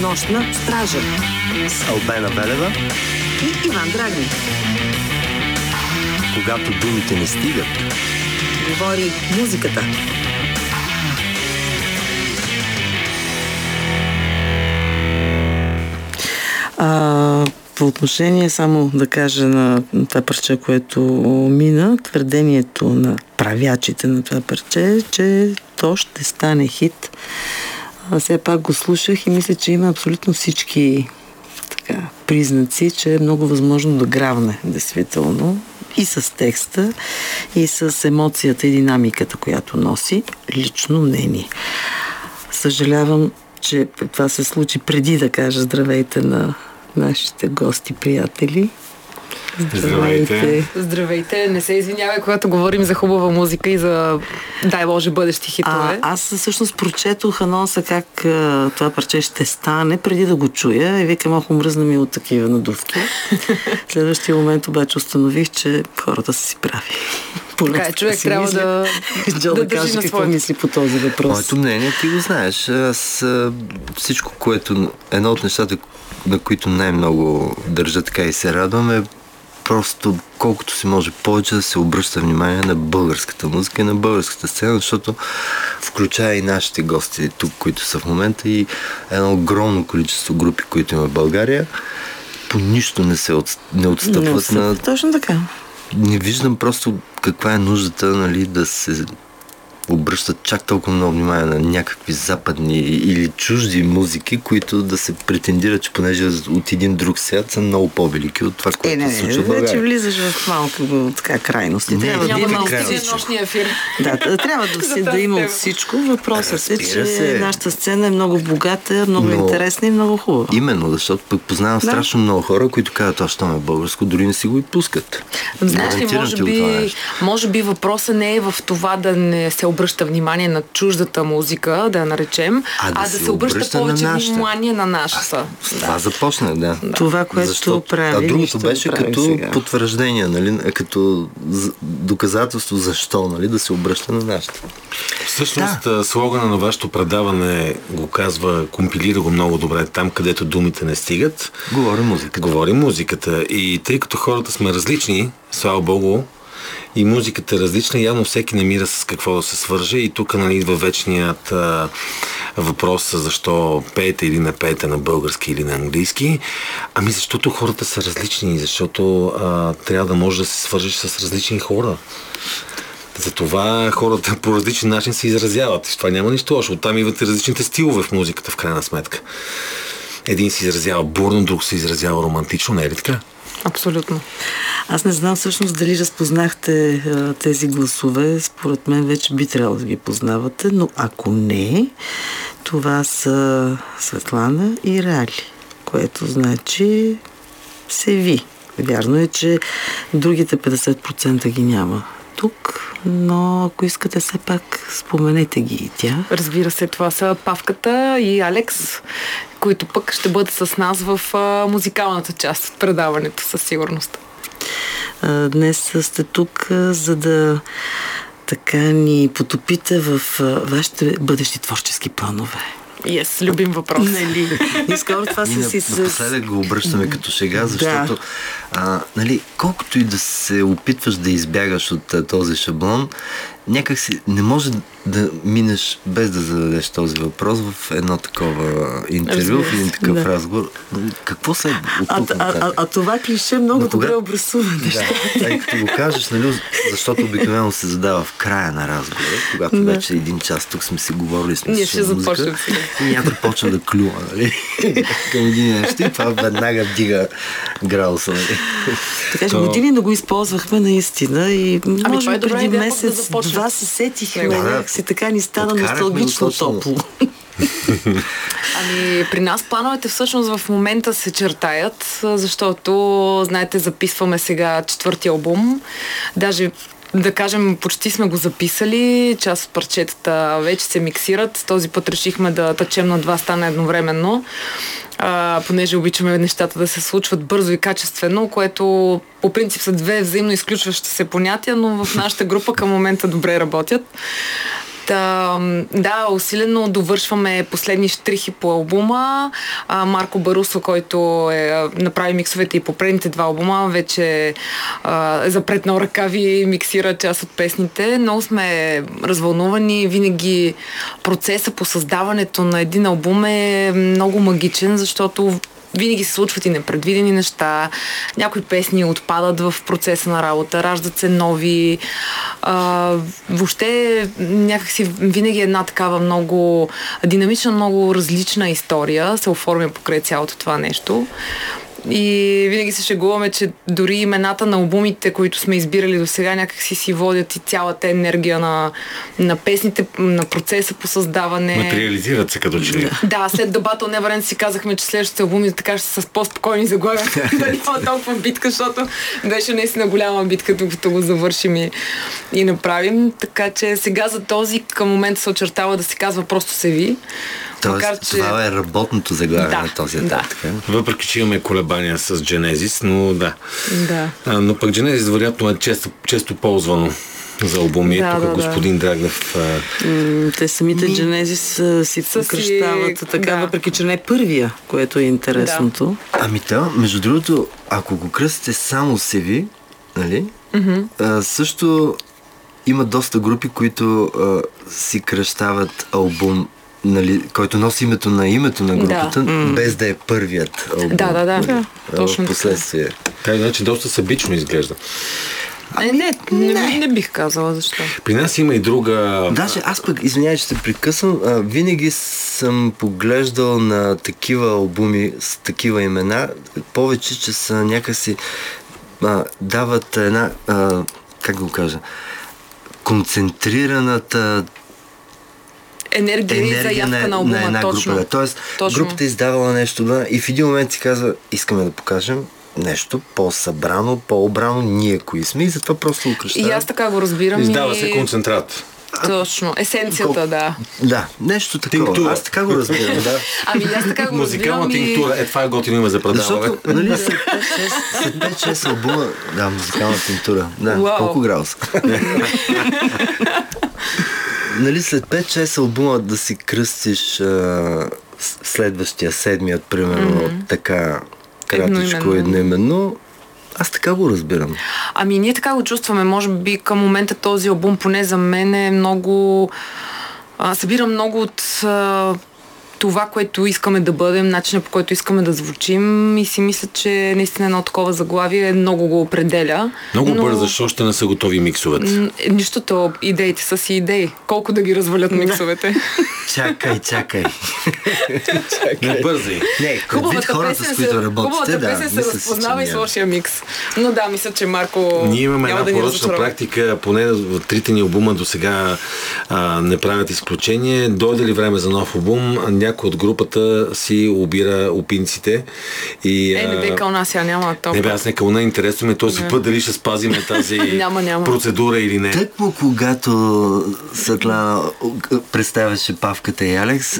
Нощна стража С Албена Велева, и Иван Драгни. когато думите не стигат. Говори музиката. А, по отношение само да кажа на това парче, което мина, твърдението на правячите на това парче е, че то ще стане хит. А, все пак го слушах и мисля, че има абсолютно всички така, признаци, че е много възможно да гравне, действително. И с текста, и с емоцията и динамиката, която носи. Лично мнение. Съжалявам, че това се случи преди да кажа здравейте на нашите гости, приятели. Здравейте. Здравейте, не се извинявай, когато говорим за хубава музика и за, дай Боже, бъдещи А, хитове. аз всъщност прочетох анонса как а, това парче ще стане, преди да го чуя и викам, ох, мръзна ми от такива надувки. Следващия момент обаче установих, че хората са си прави. Поне Така е, човек си трябва мисля. да- Джо да да, каже на какво своето. мисли по този въпрос. Моето мнение, ти го знаеш. Аз а, всичко, което... Едно от нещата, на които най-много държа така и се радвам е просто колкото се може повече да се обръща внимание на българската музика и на българската сцена, защото включая и нашите гости тук, които са в момента и едно огромно количество групи, които има в България, по нищо не се от, не отстъпват Не на. Точно така. не виждам просто каква е нуждата нали, да се обръщат чак толкова много внимание на някакви западни или чужди музики, които да се претендират, че понеже от един друг свят са много по-велики от това, Е, което не, се не, случва в вече България. влизаш в малко така крайности. Не, трябва да няма има нощния ефир. Да, трябва да, се, За да има от всичко. Въпросът е, че се. нашата сцена е много богата, много Но- интересна и много хубава. Именно, защото пък познавам Да. страшно много хора, които казват, а що ме българско, дори не си го и пускат. Знаеш ли, може би, може би въпросът не е в това да не се обръща внимание на чуждата музика, да я наречем, А да а да се обръща обръща на повече нашата. внимание на нашата. С това започна, да. Това, което Защото- прави, А другото беше като сега. потвърждение, нали, като доказателство защо, нали, да се обръща на нашата. Всъщност да. слогана на вашето предаване го казва, компилира го много добре там, където думите не стигат. Говори музиката. Говори музиката. И тъй като хората сме различни, слава Богу, и музиката е различна, явно всеки намира с какво да се свърже. И тук нали, идва вечният а, въпрос защо пеете или не пеете на български или на английски. Ами защото хората са различни, защото а, трябва да можеш да се свържеш с различни хора. Затова хората по различен начин се изразяват. В това няма нищо лошо. Оттам идват и различните стилове в музиката, в крайна сметка. Един се изразява бурно, друг се изразява романтично, не е ли така? Абсолютно. Аз не знам всъщност дали разпознахте тези гласове. Според мен вече би трябвало да ги познавате, но ако не, това са Светлана и Рали, което значи се ви. Вярно е, че другите 50% ги няма тук, но ако искате все пак споменете ги и тях. Разбира се, това са Павката и Алекс, които пък ще бъдат с нас в музикалната част от предаването, със сигурност. Днес сте тук, за да така ни потопите в вашите бъдещи творчески планове. Yes, любим въпрос. Нали? И скоро това си с... напоследък го обръщаме като шега, защото а, нали, колкото и да се опитваш да избягаш от а, този шаблон, някак си не може да минеш без да зададеш този въпрос в едно такова интервю, в един такъв да. разговор. Какво се от А, а, а, а това клише много Но кога- добре обрисува неща. Да, като го кажеш, нали, защото обикновено се задава в края на разговора, когато Да. вече един час тук сме си говорили, сме Ние ще започнем. И някой почва да клюва, нали? Към един нещо и това веднага вдига градуса, нали? Така че То- години да го използвахме наистина и може това е би преди да месец, започнем. два се сетихме, Да, да. Някакси така ни стана носталгично топло. Ами, при нас плановете всъщност в момента се чертаят, защото, знаете, записваме сега четвърти албум. Даже да кажем, почти сме го записали, част от парчетата вече се миксират. Този път решихме да тъчем на два стана едновременно, а, понеже обичаме нещата да се случват бързо и качествено, което по принцип са две взаимно изключващи се понятия, но в нашата група към момента добре работят. Та, да, усилено довършваме последни штрихи по албума. А, Марко Барусо, който е, направи миксовете и по предните два албума, вече а, е запретнал ръкави и миксира част от песните. Много сме развълнувани. Винаги процеса по създаването на един албум е много магичен, защото винаги се случват и непредвидени неща. Някои песни отпадат в процеса на работа, раждат се нови. А, въобще някакси винаги една такава много динамична, много различна история се оформя покрай цялото това нещо. И винаги се шегуваме, че дори имената на албумите, които сме избирали до сега, някакси си водят и цялата енергия на, на песните, на процеса по създаване. Материализират се като че ли. Да, след The Battle Never Ends си казахме, че следващите албуми така ще са с по-спокойни заглавия, да няма толкова битка, защото беше наистина голяма битка, докато го завършим и, и направим. Така че сега за този към момента се очертава да се казва просто се ви. Тоест, Макар, че- това е работното заглавие Да, на този да. етап. така? Въпреки, че имаме колебания с Genesis, но да. Да. А, но пък Genesis вероятно е често, често ползвано за албуми. Да, Тук да, да. господин Драгнев а, Те самите Genesis а, си Са си- така, да. въпреки че не е първия, което е интересното. Ами да, между другото, ако го кръстите само Севи, нали? Mm-hmm. А, също има доста групи, които а, си кръщават албум, нали, който носи името на името на групата, без да е първият албум. Да, да, да. нали, Да, точно така. Впоследствие. така иначе доста събично изглежда. Ами, не, не, не, не бих казала защо. При нас има и друга... Даже аз пък, извинявай, че се прекъсвам, а, винаги съм поглеждал на такива албуми с такива имена, повече, че са някакси а, дават една, а, как да го кажа, концентрираната Енергия, и енергия заявка на, на албума, на една точно. група. Да. Тоест, Точно. групата е издавала нещо да, и в един момент си казва, искаме да покажем нещо по-събрано, по-обрано, ние кои сме и затова просто го кръщаваме. И аз така го разбирам. Издава и... се концентрат. Точно. Есенцията, да. Да, нещо такова. Тинктура. Аз така го разбирам, да. Ами аз така го Музикална разбирам и... тинктура. Е, това е готино име за предаване. Защото, нали, след 5-6 след 5-6 албума, да, музикална тинтура. Да, Уау. колко градуса? нали, след 5-6 албума да си кръстиш а, следващия, седмият, примерно, mm-hmm. така кратичко, едноименно, аз така го разбирам. Ами ние така го чувстваме. Може би към момента този албум, поне за мен е много... А, събира много от а, това, което искаме да бъдем, начина по който искаме да звучим и си мисля, че наистина едно такова заглавие много го определя. Много но... бързо, защото още не са готови миксовете. Е, Нищото, идеите са си идеи. Колко да ги развалят миксовете. Чакай, чакай. Не бързай. Не, Хубавата хората, песен с които работите, хубавата да, песен се разпознава и с лошия микс. Но да, мисля, че Марко Ние имаме няма една да порочна практика, поне в трите ни албума до сега а, не правят изключение. Дойде ли време за нов албум, някой от групата си обира опинците. И, Е, не бе кълна, сега няма Не толкова. бе, аз не кълна, интересно ме този път дали ще спазиме тази Няма, няма. процедура или не. Тъкмо когато Светлана представяше Павката и Алекс,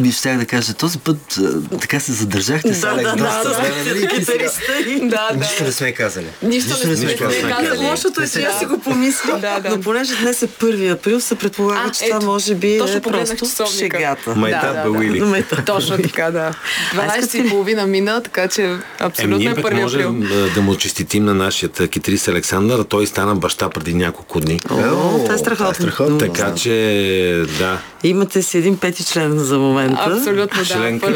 би щях да кажа, този път така се задържахте с Да, Алекс да, да, да, нали? Да, да. Нищо не сме казали. Нищо не сме казали. казали. Лошото е, че аз си го помислих, но понеже днес е 1 април, се предполага, че това може би е просто шегата. Майтап Да, ме та- Точно така, да. 12 и половина мина, така че абсолютно ние е пък първи може април. а, да му честитим на нашия китрист Александър, а той стана баща преди няколко дни. О, това е страхотно. страхотно. Така че, да. Имате си един пети член за момента. Абсолютно, да. Членка,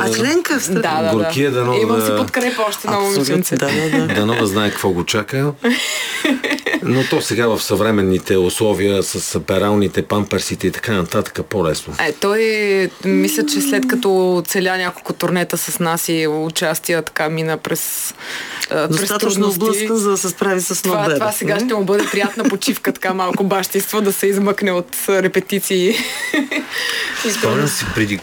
А членка в Да, да, да. Горкия дано Имам да- си подкрепа още много момиченце. Да, да, да. Дано да знае какво го чака. Но то сега в съвременните условия с пералните, памперсите и така нататък е по-лесно. Е, той мисля, че след като оцеля няколко турнета с нас и участия, така мина през Достатъчно облъскан, за да се справи с Това, нобеда. това сега ще му бъде приятна почивка, така малко бащинство, да се измъкне от репетиции. Спомням си преди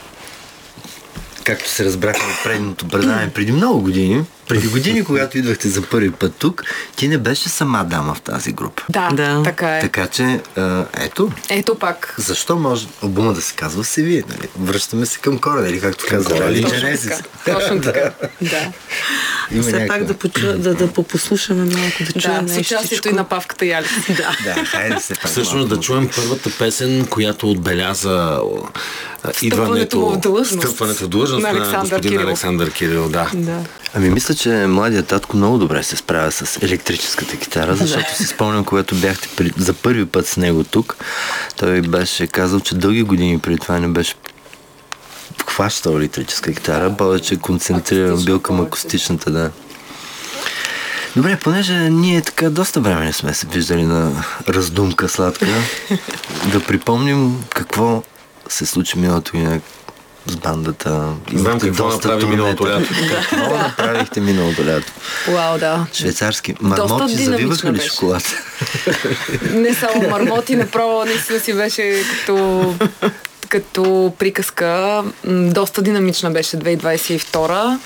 както се разбрахме от предното предаване, преди много години, преди години, когато идвахте за първи път тук, ти не беше сама дама в тази група. Да, Да. така е. Така че, а, ето, Ето пак. защо може албума да се казва Севие? Нали? Връщаме се към корена, или както каза. Рали Точно Genesis. Точно така. да. Има Все пак някаква- да, почу... да, да попослушаме малко, да чуем Да, с нещо. участието и на Павката и Алекс. Да. Да, хайде се пак Всъщност да чуем първата песен, която отбеляза идването, му в длъжност стъпването в длъжност на господин. Александър Кирил. Да. да. Ами мисля, че младият татко много добре се справя с електрическата китара, защото си спомням, когато бяхте при... за първи път с него тук, той беше казал, че дълги години преди това не беше хващал електрическа китара, повече концентриран бил към акустичната, да. Добре, понеже ние така доста време не сме се виждали на раздумка сладка, да припомним какво се случи миналото година с бандата. Знам какво доста направи миналото турнета. Какво направихте миналото лято? Вау, да. Швейцарски. Мармоти завиваха ли шоколад? Не само мармоти, направо наистина си беше като, като приказка. Доста динамична беше 2022.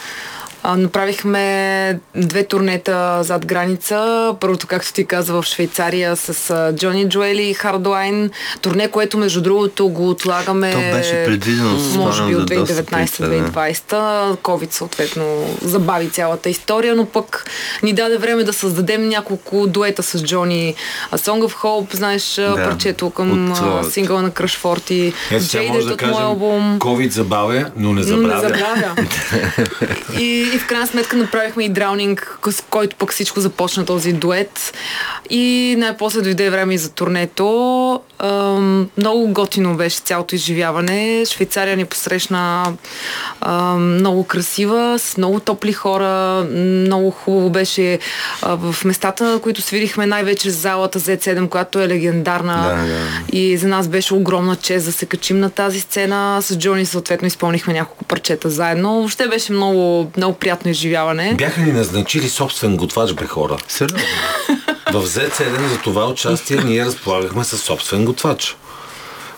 А, Направихме две турнета зад граница. Първото, както ти каза, в Швейцария с Джони Джуели и Хардуайн. Турне, което между другото го отлагаме. То беше предвидено, Може би от доста преди това, да. 2019-2020. COVID съответно забави цялата история, но пък ни даде време да създадем няколко дуета с Джони. А Song of Hope, знаеш, Да, парчето към от, сингъла на Crush Forty. Ето сега може Jaded да от моя албум. COVID забавя, но не Но забравя. Не забравя. и, и в крайна сметка направихме и драунинг, с който пък всичко започна този дует. И най-после дойде време и за турнето. Ам, много готино беше цялото изживяване. Швейцария ни посрещна ам, много красива, с много топли хора. Много хубаво беше а, в местата, на които свирихме, най-вече залата Z7, която е легендарна. Да, да. И за нас беше огромна чест да се качим на тази сцена. С Джони съответно изпълнихме няколко парчета заедно. Въобще беше много, много приятно изживяване. Бяха ни назначили собствен готвач, бе хора. Сериозно? В Z7 за това участие ние разполагахме със собствен готвач.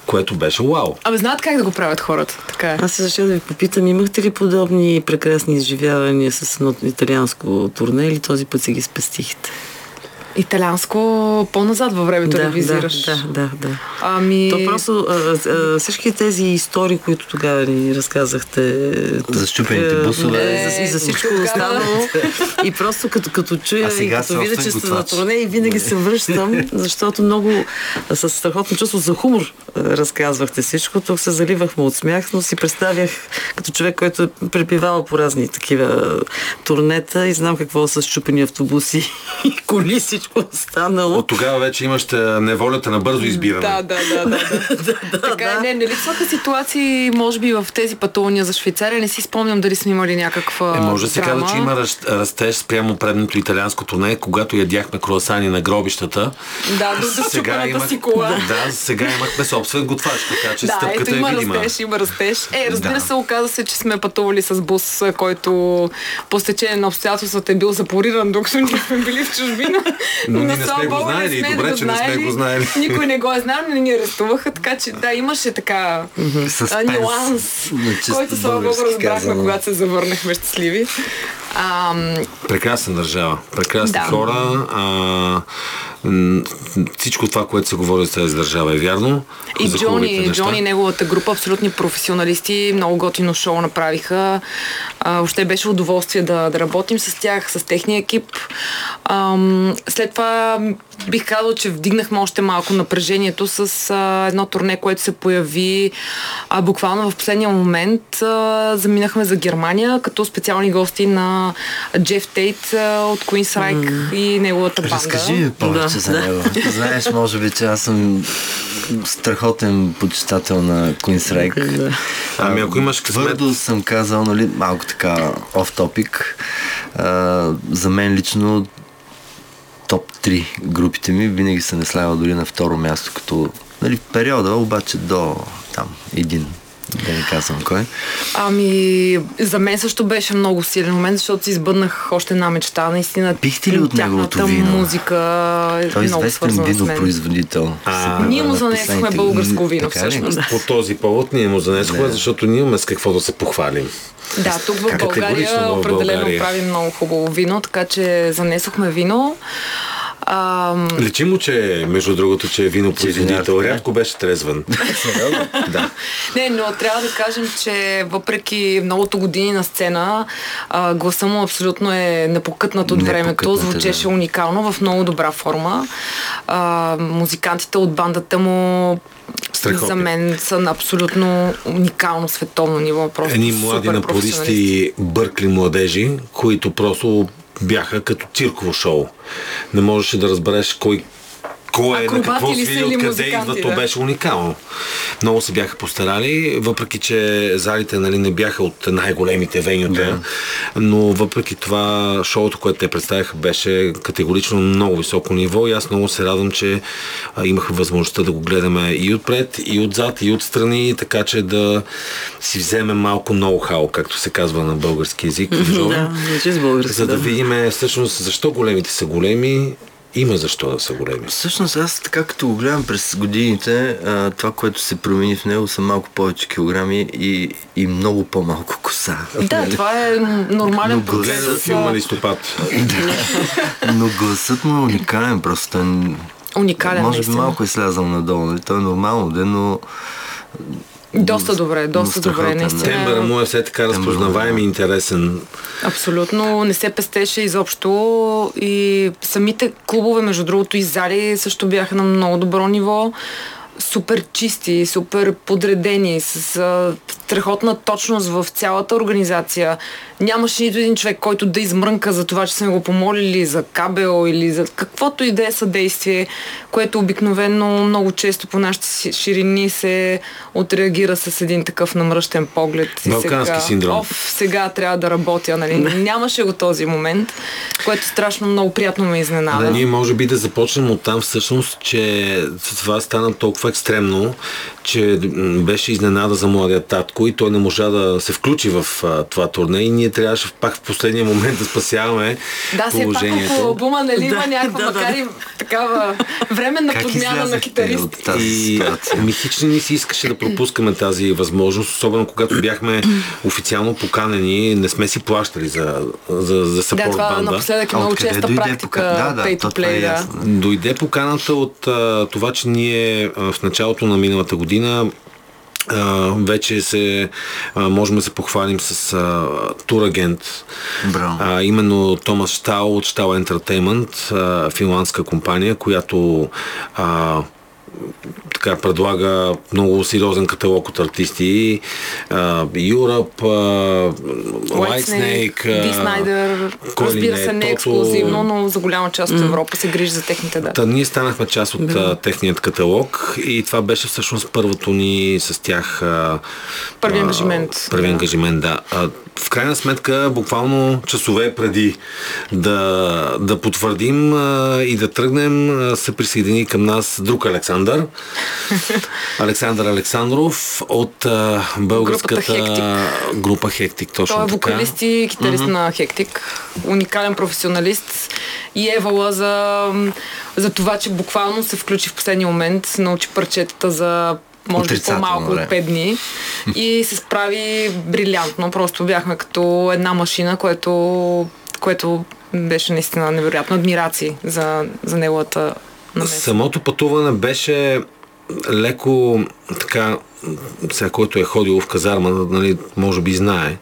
Което беше вау. Абе, знаят как да го правят хората. Така е. Аз се защо да ви попитам, имахте ли подобни прекрасни изживявания с едно италианско турне или този път си ги спестихте? Италианско по-назад във времето да, ревизираш. да, да, да. Ами... То просто а, а, всички тези истории, които тогава ни разказахте. За щупените бусове. е, за, и за всичко Тогава- останало. и просто като, като чуя А сега и като видя, че сте турне и винаги се връщам, защото много с страхотно чувство за хумор разказвахте всичко. Тук се заливахме от смях, но си представях като човек, който е препивавал по разни такива турнета и знам какво са щупени автобуси и коли, всичко останало. От тогава вече имаш неволята на бързо избиране. Да, да, да, да. да. така е, не, не липсваха ситуации, може би в тези пътувания за Швейцария. Не си спомням дали сме имали някаква Е, може да се казва, че има растеж спрямо предното италианско турне, когато ядяхме круасани на гробищата. Да, до, до чупената имах- си кола. Да, сега имахме собствен готвач, така че Да, ето стъпката има е видима. растеж, има растеж. Е, разбира Да. се, оказа се, че сме пътували с бус, който по стечение на обстоятелствата е бил запориран, докато ние сме били в чужбина. Но ние не сме го знаели и сме добре, че не сме го знаели. Никой не го е знал, но ни арестуваха, така че да, имаше така а, нюанс, който слава Богу разбрахме, когато се завърнахме щастливи. Ам, Прекрасна държава, прекрасни Да. хора. А, всичко това, което се говори за тази държава е вярно. И за Джони. Джони и неговата група, абсолютни професионалисти, много готино шоу направиха. А, въобще беше удоволствие да, да работим с тях, с техния екип. Ам, след това бих казал, че вдигнахме още малко напрежението с а, едно турне, което се появи а, буквално в последния момент. А, заминахме за Германия, като специални гости на Джеф Тейт а, от Queen's Reich и неговата банда. Разкажи ми повече за него. Знаеш, може би, че аз съм страхотен почитател на Queen's. Да. Ами ако имаш късмет, Твърдо съм казал, нали, малко така оф топик. За мен лично топ 3 групите ми винаги са не слява дори на второ място, като нали, в периода, обаче до там един, да не казвам кой. Ами, за мен също беше много силен момент, защото си избъднах още една мечта. Наистина, Пихте ли от неговото тяхната вино? музика е Той е много известен свързана с мен. винопроизводител. А, Ние му занесохме българско вино, всъщност. по този повод ние му занесохме, защото ние имаме с какво да се похвалим. Да, тук в България определено правим много хубаво вино, така че занесохме вино. А, Лечи му, че между другото, че е винопроизводител. винар, да. Рядко беше трезвен. да. Не, но трябва да кажем, че въпреки многото години на сцена, а, гласа му абсолютно е непокътнат от времето. Е, Звучеше да. уникално, в много добра форма. А, музикантите от бандата му Страхотни. за мен са на абсолютно уникално световно ниво. Просто Едни млади напористи бъркли младежи, които просто бяха като цирково шоу. Не можеше да разбереш кой кой е, на какво свири, откъде идва, то беше уникално. Много се бяха постарали, въпреки че залите нали, не бяха от най-големите венюта, но въпреки това шоуто, което те представяха, беше категорично много високо ниво и аз много се радвам, че а, имах възможността да го гледаме и отпред, и отзад, и отстрани, така че да си вземем малко ноу-хау, както се казва на български язик. Да, за да. видим всъщност защо големите са големи, има защо да са големи. Всъщност аз така като го гледам през годините, а, това, което се промени в него са малко повече килограми и, и много по-малко коса. Да, Нали? това е нормален Но процес. Гледа филма Листопад. Но гласът му е уникален просто. Уникален, Може би малко е слязал надолу, нали? Той е нормално, де, но Доста добре, доста добре, наистина. Тембъра му е все така разпознаваем и интересен. Абсолютно не се пестеше изобщо и самите клубове, между другото и зали също бяха на много добро ниво. Супер чисти, супер подредени, с а, страхотна точност в цялата организация. Нямаше нито един човек, който да измрънка за това, че сме го помолили за кабел или за каквото и да е съдействие, което обикновено много често по нашите ширини се отреагира с един такъв намръщен поглед. Балкански сега, синдром. Оф, сега трябва да работя, нали? Нямаше го този момент, което страшно много приятно ме изненада. Да, ние може би да започнем от там всъщност, че това стана толкова екстремно, че беше изненада за младия татко и той не можа да се включи в а, това турне и ние трябваше пак в последния момент да спасяваме Да, все пак положението. около албума, нали, има Да, някаква, да, да. макар и такава временна как подмяна на китарист. И ситуация? ми хич не ни се искаше да пропускаме тази възможност, особено когато бяхме официално поканени, не сме си плащали за, за, за Да, съпорт това банда. напоследък е много откъде честа дойде практика, пока- Да, да, pay to е play, да. Дойде поканата от а, това, че ние а, в началото на миналата година вече се можем да се похвалим с а, турагент. Браво. А, именно Томас Штал от Штал Entertainment, а, финландска компания, която а, така предлага много сериозен каталог от артисти. А, Europe, а, White Snake, Ди Снайдер, кой ли разбира не, се, не Тото. ексклюзивно, но за голяма част от Европа се грижи за техните да. Та, ние станахме част от техният каталог и това беше всъщност първото ни с тях. Първи ангажимент. Първи Да. ангажимент, да. В крайна сметка, буквално часове преди да, да потвърдим и да тръгнем, се присъедини към нас друг Александър. Александър Александров от а, българската Групата група Хектик. Точно Той е така. вокалист и китарист на Хектик. Уникален професионалист. И Евала за, за това, че буквално се включи в последния момент, научи парчетата за може би по-малко от време. 5 дни и се справи брилянтно. Просто бяхме като една машина, което, което беше наистина невероятно. Адмирации за, за неговата намеса. Самото пътуване беше леко така, сега който е ходил в казарма, нали, може би знае.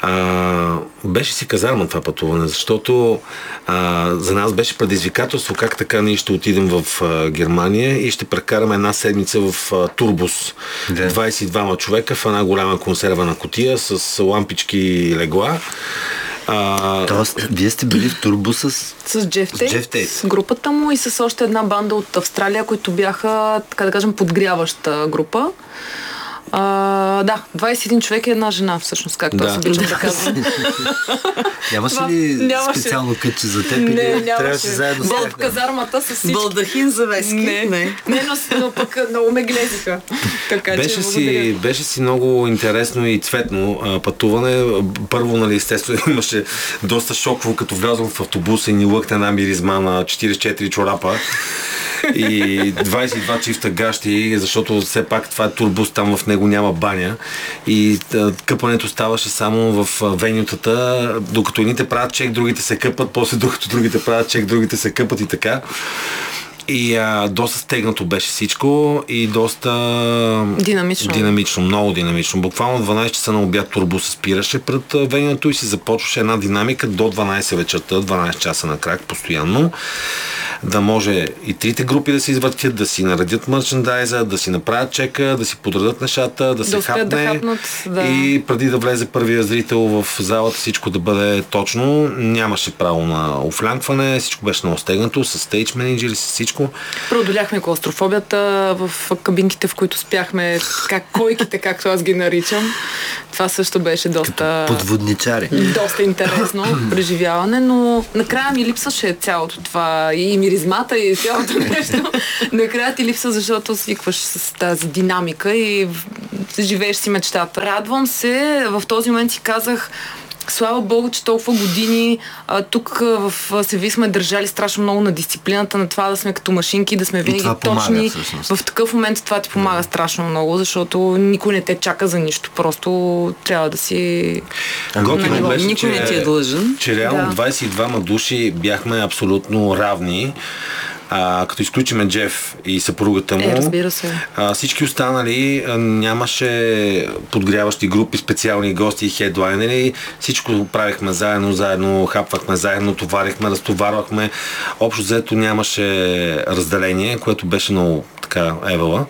А, беше си казарма това пътуване, защото а, за нас беше предизвикателство как така ние ще отидем в а, Германия и ще прекараме една седмица в а, турбус. Да. 22 човека в една голяма консервена котия с лампички и легла. А, Тоест, вие сте били в турбуса с... С Джеф Тейт. с групата му и с още една банда от Австралия, които бяха, така да кажем, подгряваща група. А, да, 21 човек и една жена, всъщност, както Да. аз обичам да казвам. Нямаше ли нямаше. специално кътче за теб или не, нямаше. трябваше заедно с тях? в казармата с всички. Балдахин завески. Не, не, не но, но пък много ме глезиха. Така Беше че си, беше си много интересно и цветно а, пътуване. Първо, нали, естествено, имаше доста шоково, като влязох в автобуса и ни лъкна една миризма на 44 чорапа. И 22 чифта гащи, защото все пак това е турбус, там в него няма баня и къпането ставаше само в венютата, докато едните правят чек, другите се къпат, после докато другите правят чек, другите се къпат и така. И а, доста стегнато беше всичко и доста Динамично. динамично, много динамично. Буквално 12 часа на обяд турбуса спираше пред венето и си започваше една динамика до 12 вечерта, 12 часа на крак постоянно. Да може и трите групи да се извъртят, да си наредят мерчендайза, да си направят чека, да си подредат нещата, да се успеят да хапне. хапнат, да. И преди да влезе първия зрител в залата всичко да бъде точно. Нямаше право на офлянкване, всичко беше много стегнато, с стейдж менеджери, с всичко. Преодоляхме клаустрофобията в кабинките, в които спяхме, как, койките, както аз ги наричам. Това също беше доста... Подводничари. Доста интересно преживяване, но накрая ми липсваше цялото това и миризмата и цялото нещо. Накрая ти липсва, защото свикваш с тази динамика и живееш си мечтата. Радвам се, в този момент си казах, Слава Богу, че толкова години а, тук а, в Севи сме държали страшно много на дисциплината, на това да сме като машинки, да сме винаги това помага, точни. всъщност. В такъв момент това ти помага страшно много, защото никой не те чака за нищо. Просто трябва да си... Готино беше, Никой че, не ти е длъжен. Че реално Да. 22 души бяхме абсолютно равни. А, като изключиме Джеф и съпругата му, Е, разбира се. А, всички останали а, нямаше подгряващи групи, специални гости и хедлайнери. Всичко правихме заедно, заедно хапвахме заедно, товарихме, разтоварвахме. Общо взето нямаше разделение, което беше много така евала.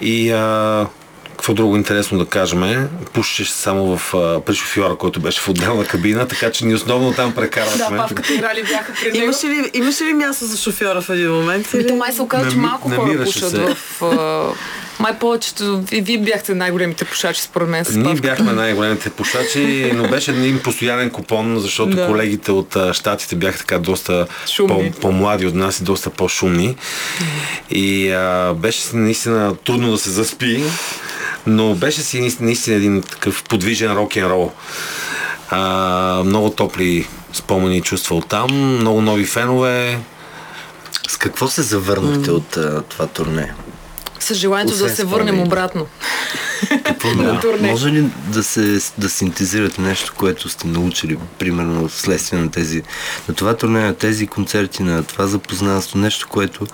И а, какво друго интересно да кажем? Пушеше само в, а, при шофьора, който беше в отделна кабина, така че ни основно там Да, прекарвахме. павката играли бяха при него. Имаше ли, имаше ли място за шофьора в един момент? Ами Или? то май се оказа, че малко хора пушат се. в... Май повечето... И вие бяхте най-големите пушачи, според мен, с Ние бяхме най-големите пушачи, но беше един постоянен купон, защото Да. колегите от щатите бяха така доста по- по-млади от нас и доста по-шумни. И а, беше наистина трудно да се заспи, но беше си наистина, наистина един такъв подвижен рок-н-рол. А, много топли спомени и чувства от там, много нови фенове. С какво се завърнахте от а, това турне? С желанието да се върнем обратно. Какво На турне. Може ли да се да синтезирате нещо, което сте научили, примерно вследствие на тези, на това турне, на тези концерти, на това запознанство, нещо, което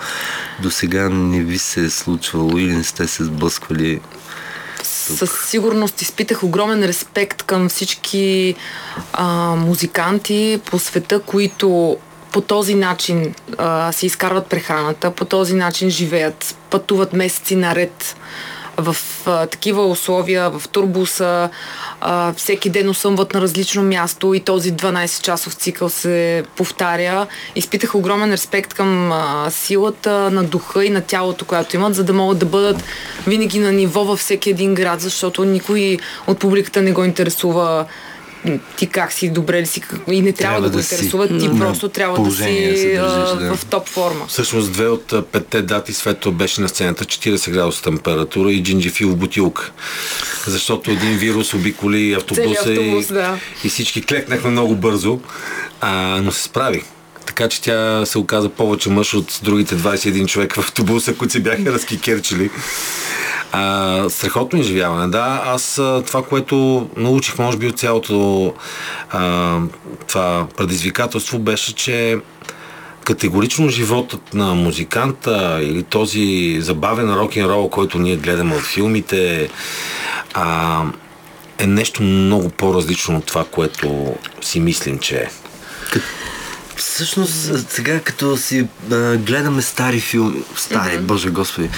до сега не ви се е случвало или не сте се сблъсквали? Със сигурност изпитах огромен респект към всички а, музиканти по света, които по този начин а, си изкарват прехраната, по този начин живеят, пътуват месеци наред в а, такива условия, в турбуса, а, всеки ден осъмват на различно място и този 12-часов цикъл се повтаря. Изпитах огромен респект към а, силата на духа и на тялото, която имат, за да могат да бъдат винаги на ниво във всеки един град, защото никой от публиката не го интересува ти как си, добре ли си, как- и не трябва, Трябва да го да си интересува, ти просто трябва да си се държиш, да. в топ форма. Всъщност две от петте дати Светло беше на сцената 40 градуса температура и джинджифил в бутилка. Защото един вирус обиколи автобуса автобус, и, да. и всички клекнахме много бързо, а, но се справи. Така че тя се оказа повече мъж от другите 21 човека в автобуса, които се бяха разкикерчили. А, страхотно изживяване. Да, аз това, което научих, може би, от цялото а, това предизвикателство, беше, че категорично животът на музиканта или този забавен рок-н-рол, който ние гледаме от филмите, а, е нещо много по-различно от това, което си мислим, че е. Всъщност, сега като си а, гледаме стари филми, стари, боже господи,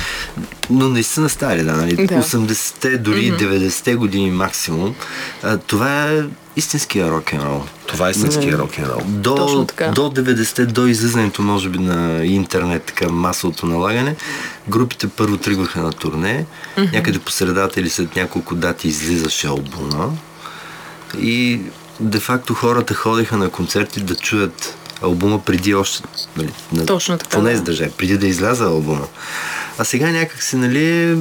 но наистина стари, да, нали? Да. 80-те, дори 90-те години максимум, а, това е истинския рок-н-рол. Това е истинския рок-н-рол. До, Точно така. до 90-те, до излизането, може би, на интернет, така масовото налагане, групите първо тръгваха на турне, някъде по средата или след няколко дати излизаше албума и де-факто хората ходиха на концерти да чуят албума преди още, нали, на, Точно така, поне да. с държа, преди да изляза албума. А сега някак си, нали,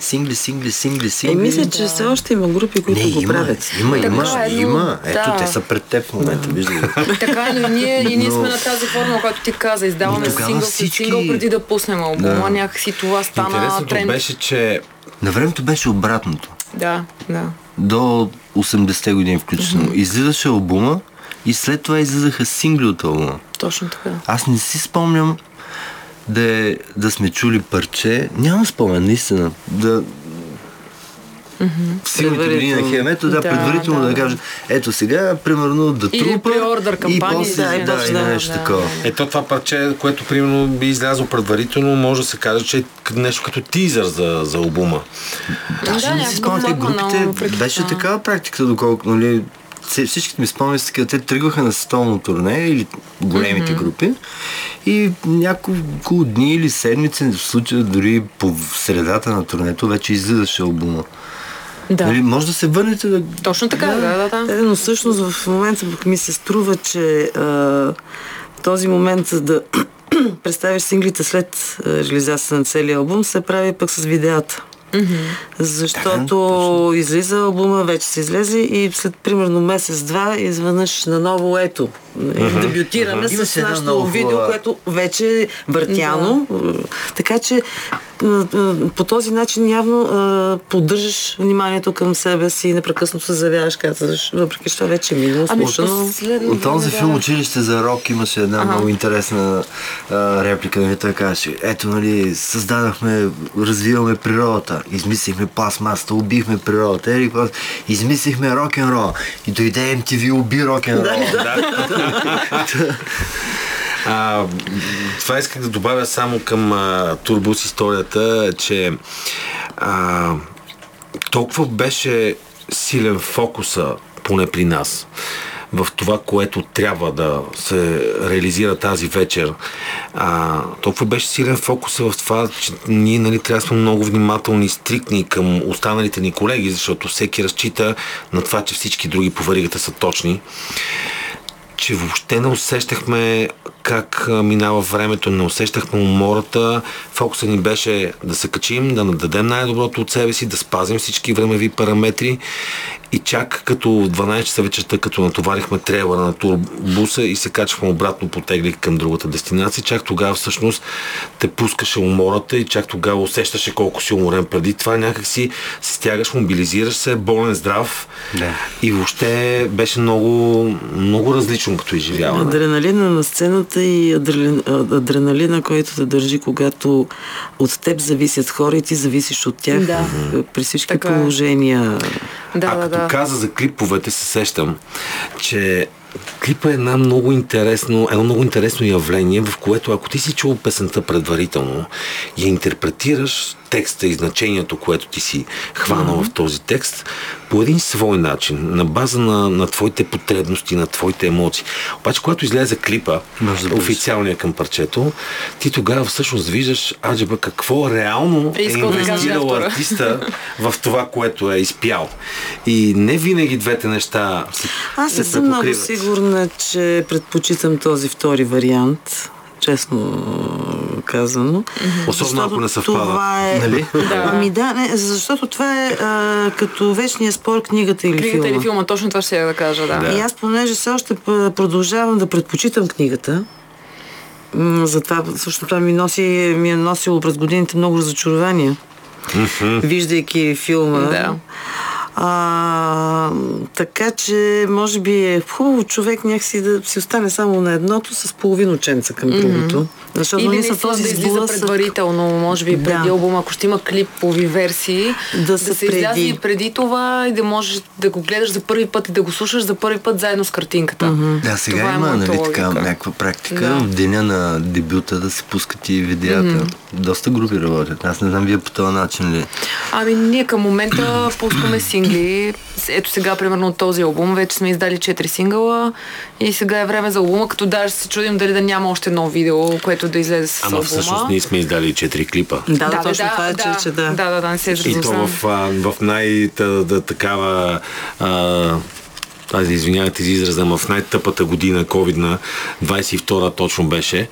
сингли, сингли, сингли, сингли. Е, мисля, че все още има групи, които не, го има, правят. Има, Така има, е, но- има. Ето, да. те са пред теб в момента, виждаш. ли? Така е, но ние, и ние Но- сме на тази форма, която ти каза. Издаваме сингъл всички- сингъл преди да пуснем албума. Да. Някакси това стана Интересното тренд. беше, че На времето беше обратното. Да, да. До 80-те години включително. Излизаше албума и след това излизаха сингли от албума. Точно така. Аз не си спомням да, е, да сме чули парче. Нямам спомен, наистина. Да, в силните години на хемето, да, Да, предварително да, да. кажа, ето сега, примерно, да Или трупа и после, да, да, да, и нещо да. такова. ето това парче, което примерно би излязло предварително, може да се каже, че е нещо като тизър за, за албума. Даже Да, не си спомням, групите беше такава практика, доколко, нали, всичките ми спомняме са те тръгваха на световно турне или големите групи и няколко дни или седмици, в случая дори по средата на турнето, вече излизаше албума. Да. Нали, може да се върнете да... Точно така, да, да, да. Е, но всъщност в момента ми се струва, че а, този момент за да представиш синглите след а, реализация на целия албум се прави пък с видеята. Защото излиза албума, вече са излезли и след примерно месец-два изведнъж наново ето. Дебютираме Има с нашето много видео, което вече е въртяно. Така че по този начин явно поддържаш вниманието към себе си и непрекъснато се заявяваш, казваш, въпреки че вече е минало, Ами, слушано. От този филм да. Училище за рок имаше една много интересна а, реплика. Нали, той казваше, ето, нали, създадахме, развиваме природата, измислихме пластмасата, убихме природата, ери, измислихме рок-н-рол. И дойде MTV, уби рок-н-рол. А, това исках да добавя само към а, Турбус историята, че а, толкова беше силен фокуса, поне при нас, в това, което трябва да се реализира тази вечер. А, толкова беше силен фокус в това, че ние нали, трябва да сме много внимателни и стриктни към останалите ни колеги, защото всеки разчита на това, че всички други по веригата са точни че въобще не усещахме как минава времето, не усещахме умората. Фокусът ни беше да се качим, да нададем най-доброто от себе си, да спазим всички времеви параметри и чак като 12 часа вечерта, като натоварихме трейлера на турбуса и се качвахме обратно потегли към другата дестинация, чак тогава всъщност те пускаше умората и чак тогава усещаше колко си уморен. Преди това някак си се стягаш, мобилизираш се, болен, здрав Да. и въобще беше много, много различно като изживяване. Адреналина на сцената и адрелин, а, адреналина, който те държи, когато от теб зависят хора и ти зависиш от тях Да. при всички Така е. положения. Да, а да, като да. каза за клиповете, се сещам, че клипа е една много интересно, едно много интересно явление, в което ако ти си чул песента предварително и я интерпретираш текста и значението, което ти си хванал в този текст, по един свой начин, на база на, на твоите потребности, на твоите емоции. Обаче, когато излезе клипа, Може да официалния към парчето, ти тогава всъщност виждаш, аджеба, какво реално Е е да инвестирал автора. артиста в това, което е изпял. И не винаги двете неща се, Аз не се съм много сигурна, че предпочитам този втори вариант. Честно казано. Особено ако не съвпада. Това е... Нали? Да. Ами да, не, защото това е а, като вечния спор книгата или Книгата филма. или филма, точно това ще я да кажа, да. И аз, понеже все още продължавам да предпочитам книгата, м, затова също това ми, носи, ми е носило през годините много разочарования, виждайки филма. Да. А, така че, може би е хубаво човек някакси да си остане само на едното с половин ученца към другото. Защото Или наистина наистина този да излиза сблъсък- предварително, може би преди Да. албума, ако ще има клипови версии, Да да, са се преди. и преди това и да можеш да го гледаш за първи път и да го слушаш за първи път заедно с картинката. Да, сега Това е има моята нали, така, някаква практика Да. в деня на дебюта да се пускат и видеята. Доста групи работят. Аз не знам вие по този начин ли. Ами ние към момента пускаме сингли. Ето сега, примерно от този албум, вече сме издали 4 сингъла и сега е време за албума, като даже се чудим дали да няма още едно видео, което да излезе с Ама албума. всъщност ние сме издали 4 клипа. Да, да, точно това е, да, че, че да. да, да, да, не се И то в, в най-такава аз извинявайте за израза, в най-тъпата година, ковидна, 22-та точно беше. И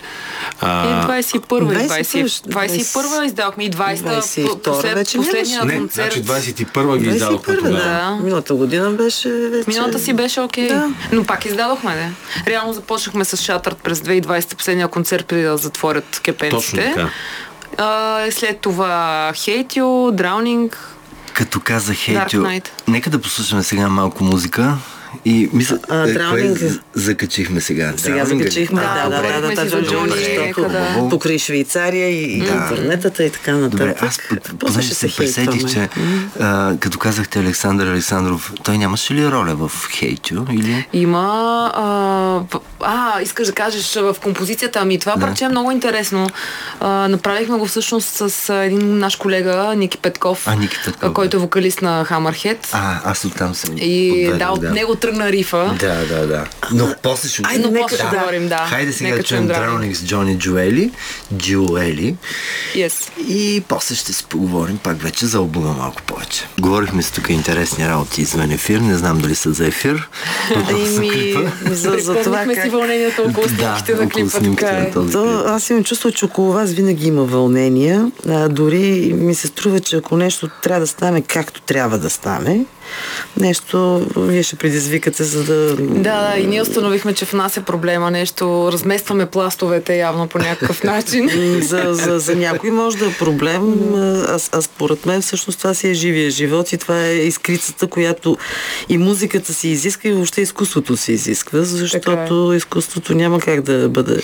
А, 21 и 20, 21, 21 издавахме и 20-та 22 послед, вече последния не, концерт. значи 21-а ги издадохме 21 тогава. Да. Миналата година беше вече... Миналата си беше окей. Да. Но пак издадохме, не? Реално започнахме с Шатърт през 2020, последния концерт преди да затворят кепенците. Точно така. А, след това Хейтю, Драунинг. Като каза Хейтю, Knight. нека да послушаме сега малко музика. И мисля, А, е, е- з- закачихме сега. Сега ли? закачихме, Да, да, да, да, да, Джони. Покрай Швейцария и Да. интернетата и така нататък. Добре, аз понеже ще се пресетих, че а, като казахте Александър Александров, той нямаше ли роля в Хейтю? Или... Има. А, а, искаш да кажеш в композицията. Ами това Да. парче е много интересно. А, направихме го всъщност с един наш колега, Ники Петков, А, Ники Петков, който е вокалист на Hammerhead. А, аз оттам съм. И подведен, да, от него тръгна рифа. Да, да, да. Но после ще... Айде, Но нека- да. говорим, да. Хайде сега Нека да чуем Drowning. С Джони Джуели, Джуели. Yes. И после ще си поговорим пак вече за албума малко повече. Говорихме си тук интересни работи извън ефир. Не знам дали са за ефир. Ами, клипа. за, за това как... си вълнението около Да, снимките на около клипа. снимките Така на е. този То, аз имам чувство, че около вас винаги има вълнения. А, дори ми се струва, че ако нещо трябва да стане както трябва да стане, нещо вие ще предизвикате, за да... Да, да, и ние установихме, че в нас е проблема нещо. Разместваме пластовете явно по някакъв начин. за, за, за някой може да е проблем, а, а, според мен всъщност това си е живия живот и това е изкрицата, която и музиката си изисква и въобще изкуството си изисква, защото изкуството няма как да бъде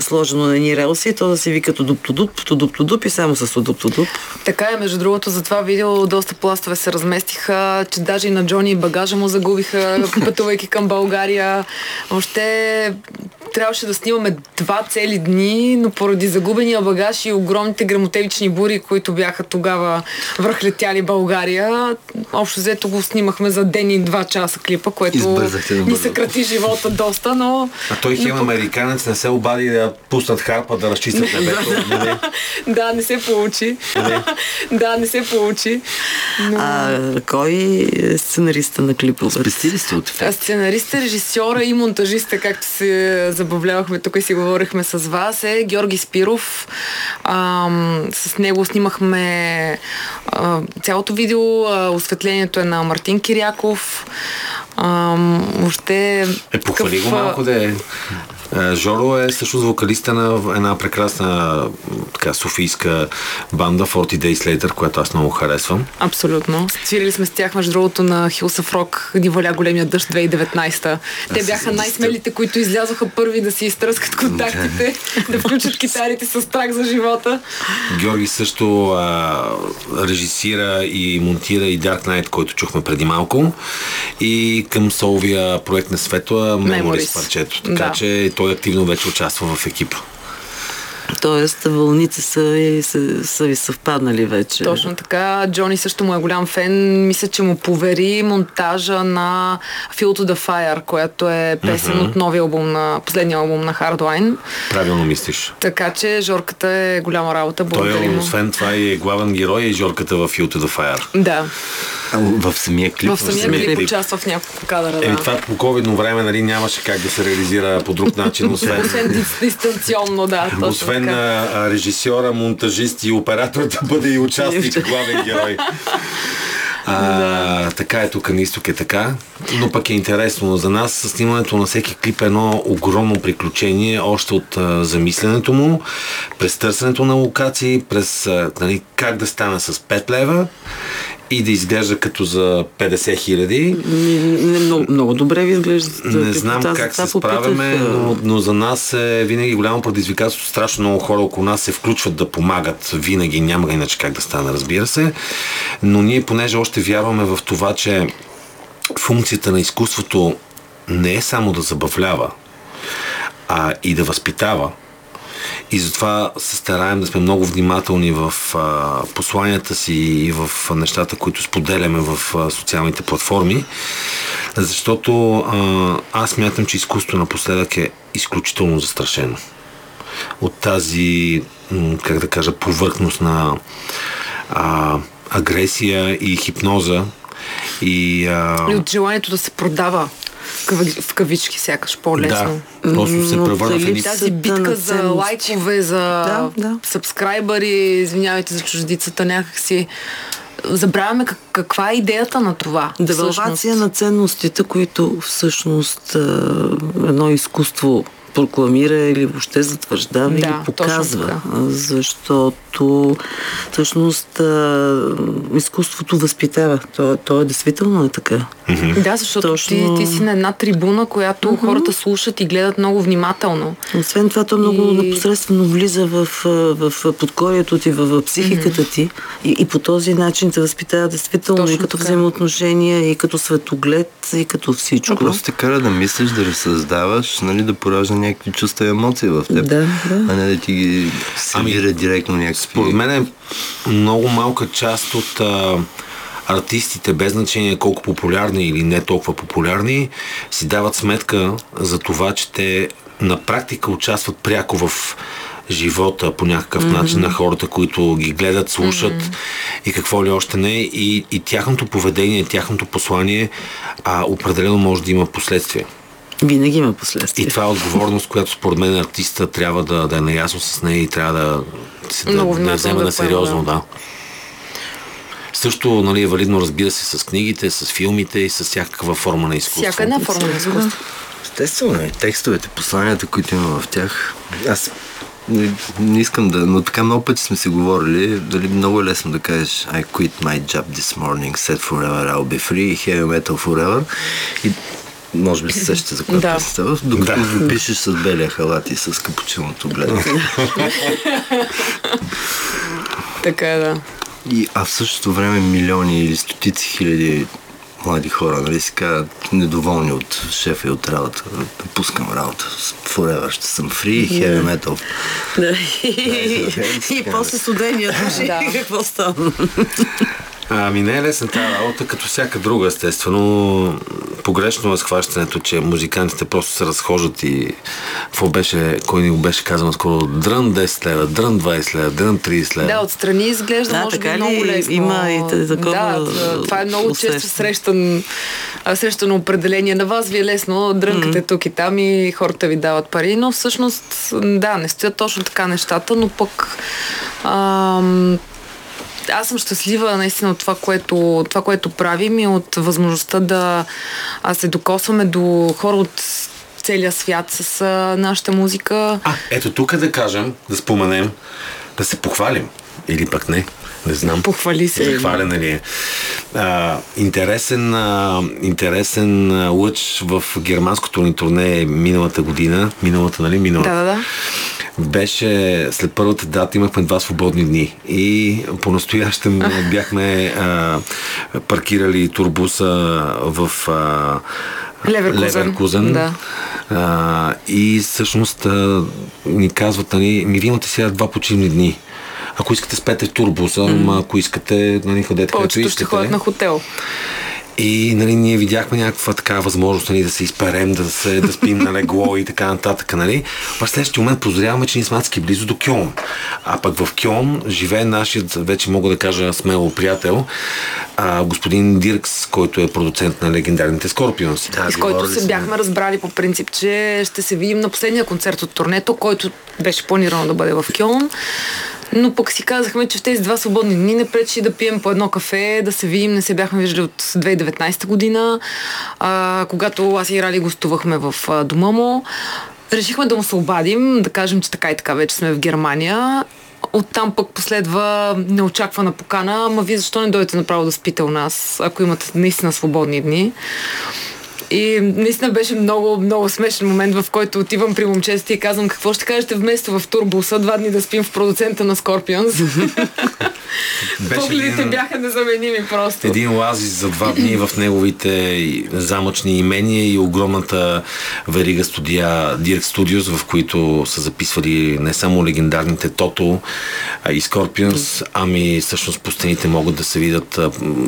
сложено на ни релси, то да си вика тудуп-тудуп, тудуп-тудуп и само с тудуп-тудуп. Така е, между другото, за това видео доста пластове се разместиха, че даже и на Джони багажа му загубиха, пътувайки към България. Въобще трябваше да снимаме два цели дни, но поради загубения багаж и огромните грамотевични бури, които бяха тогава връхлетяли България, общо взето го снимахме за ден и два часа клипа, което ни набързо. съкрати живота доста, но... А той хем американец не се обади да пуснат харпа да разчистят небето. нали? Да, не се получи. да, не се получи. Но... А кой сценариста на клипа? Спести сте от А ефект? Сценариста, режисьора и монтажиста, както се забавлявахме тук и си говорихме с вас, е Георги Спиров. Ам, с него снимахме а, цялото видео. А, осветлението е на Мартин Киряков. Ам, въобще... Е, похвали го такъв, а, малко да е. Е, Жоро е също вокалиста на една прекрасна така, софийска банда 40 Days Later, която аз много харесвам. Абсолютно. Свирили сме с тях, между другото, на Хилсъв Рок, ни валя големия дъжд 2019. Те бяха най-смелите, които излязоха първи да си изтръскат контактите, да включат китарите с страх за живота. Георги също а, режисира и монтира и Dark Knight, който чухме преди малко. И към соловия проект на Светла Memories. парчето. Така Да. че той активно вече участва в екипа. Тоест, вълните са, и са, са ви съвпаднали вече. Точно така. Джони също му е голям фен. Мисля, че му повери монтажа на Feel to the Fire, която е песен от новия албум на последния албум на Hardline. Правилно мислиш. Така че Жорката е голяма работа. Той Благодарим е, му. освен това, и главен герой и Жорката в You to the Fire. Да. В самия клип? В самия самия клип клип. участва в няколко кадъра. Еми Да. това по ковидно време нали, нямаше как да се реализира по друг начин, освен, Освен дис- дистанционно, да. Точно освен така. а, а, режисьора, монтажист и оператор да бъде и участник, главен герой. А, Така е тук на изток е така, но пък е интересно за нас. Снимането на всеки клип е едно огромно приключение, още от а, замисленето му, през търсенето на локации, през а, нали, как да стане с 5 лева и да изглежда като за 50 хиляди. Много, много добре ви изглежда. Не знам как се справяме, но, но за нас е винаги голямо предизвикателство. Страшно много хора около нас се включват да помагат. Винаги няма иначе как да стане, разбира се. Но ние, понеже още вярваме в това, че функцията на изкуството не е само да забавлява, а и да възпитава. И затова се стараем да сме много внимателни в а, посланията си и в нещата, които споделяме в а, социалните платформи, защото а, аз мятам, че изкуството напоследък е изключително застрашено. От тази, как да кажа, повърхност на а, агресия и хипноза и а, И от желанието да се продава. В кавички, сякаш по-лесно. Да, просто се превърна в едни... тази битка за лайкове, за Да, да. сабскрайбъри, извинявайте за чуждицата, някакси забравяме как, каква е идеята на това. Девалвация на ценностите, които всъщност едно изкуство прокламира или въобще затвърждава Да, или показва. така. Защото всъщност а, изкуството възпитава. То, то е действително е така. Да, защото Точно. ти, ти си на една трибуна, която хората слушат и гледат много внимателно. Освен това, то много И- непосредствено влиза в, в подкорието ти, в, в психиката ти и, и по този начин те възпитава действително Точно и като така. взаимоотношения, и като светоглед, и като всичко. Просто те кара да мислиш, да разсъздаваш, нали, да поражда някакви чувства и емоции в теб. Да, да. А не да ти ги сервира директно някакви... Според мен е много малка част от а, артистите, без значение колко популярни или не толкова популярни, си дават сметка за това, че те на практика участват пряко в живота по някакъв mm-hmm. начин на хората, които ги гледат, слушат mm-hmm. и какво ли още не. И, и тяхното поведение, тяхното послание а, определено може да има последствия. Винаги има последствия. И това е отговорност, която според мен артиста трябва да, да е наясно с нея и трябва да, се- да, да да на сериозно. Да. Също нали, е валидно, разбира се, с книгите, с филмите и с всякаква форма на изкуство. Всяка една форма на изкуство. Естествено, и текстовете, посланията, които има в тях. Аз не, не искам да, но така много пъти сме си говорили, дали много е лесно да кажеш I quit my job this morning, said forever I'll be free, heavy metal forever. И може би се сещате за която Да. става, докато Да. пишеш с белия халат и с капучиното бледо. Така е, да. И, а в същото време милиони или стотици хиляди млади хора, нали си казват, недоволни от шефа и от работа, да пускам работа. Forever ще съм free, heavy metal. Да, и, и после студения души. Какво става? Ами не е лесна тази работа, като всяка друга, естествено. Погрешно е схващането, че музикантите просто се разхождат и какво беше, кой ни го беше казал скоро, дрън 10 лева, дрън 20 лева, дрън 30 лева. Да, отстрани изглежда, Да, може би, ли? много лесно. Има и такова Да, това е много често срещан, срещано определение. На вас ви е лесно, дрънкате тук и там и хората ви дават пари, но всъщност, да, не стоят точно така нещата, но пък ам, аз съм щастлива наистина от това което, това, което правим и от възможността да се докосваме до хора от целия свят с а, нашата музика. А, ето тук да кажем, да споменем, да се похвалим. Или пък не. Не знам. Похвали се. Хвалене ли е. А, интересен, а, интересен лъч в германското ни турне миналата година. Миналата, нали? Миналата. Да, да, да. Беше след първата дата имахме два свободни дни и по-настоящем бяхме а, паркирали турбуса в а, Леверкузен. Леверкузен. Да. А, и всъщност а, ни казват, нали, ми вие имате сега два почивни дни. Ако искате спете в турбуса, mm. ако искате, нали, ходете където Повечето искате. ще ходят на хотел. И нали, ние видяхме някаква така възможност нали, да се изперем, да, се, да спим на легло и така нататък. Нали. В следващия момент прозряваме, че ние сме адски близо до Кьон. А пък в Кьон живее нашият, вече мога да кажа смело приятел, а, господин Диркс, който е продуцент на легендарните Скорпионси. Да, и с който се сме. бяхме разбрали по принцип, че ще се видим на последния концерт от турнето, който беше планирано да бъде в Кьон. Но пък си казахме, че в тези два свободни дни не пречи да пием по едно кафе, да се видим. Не се бяхме виждали от 2019 година, а, когато аз и Рали гостувахме в а, дома му. Решихме да му се обадим, да кажем, че така и така вече сме в Германия. Оттам пък последва неочаквана покана, ама вие защо не дойдете направо да спите у нас, ако имате наистина свободни дни. И наистина беше много, много смешен момент, в който отивам при момчетите и казвам какво ще кажете вместо в турбуса два дни да спим в продуцента на Scorpions. Погледите един- бяха незаменими просто. Един лазис за два дни в неговите замъчни имения и огромната верига студия Dirk Studios, в които са записвали не само легендарните Тото и Scorpions, ами всъщност по стените могат да се видят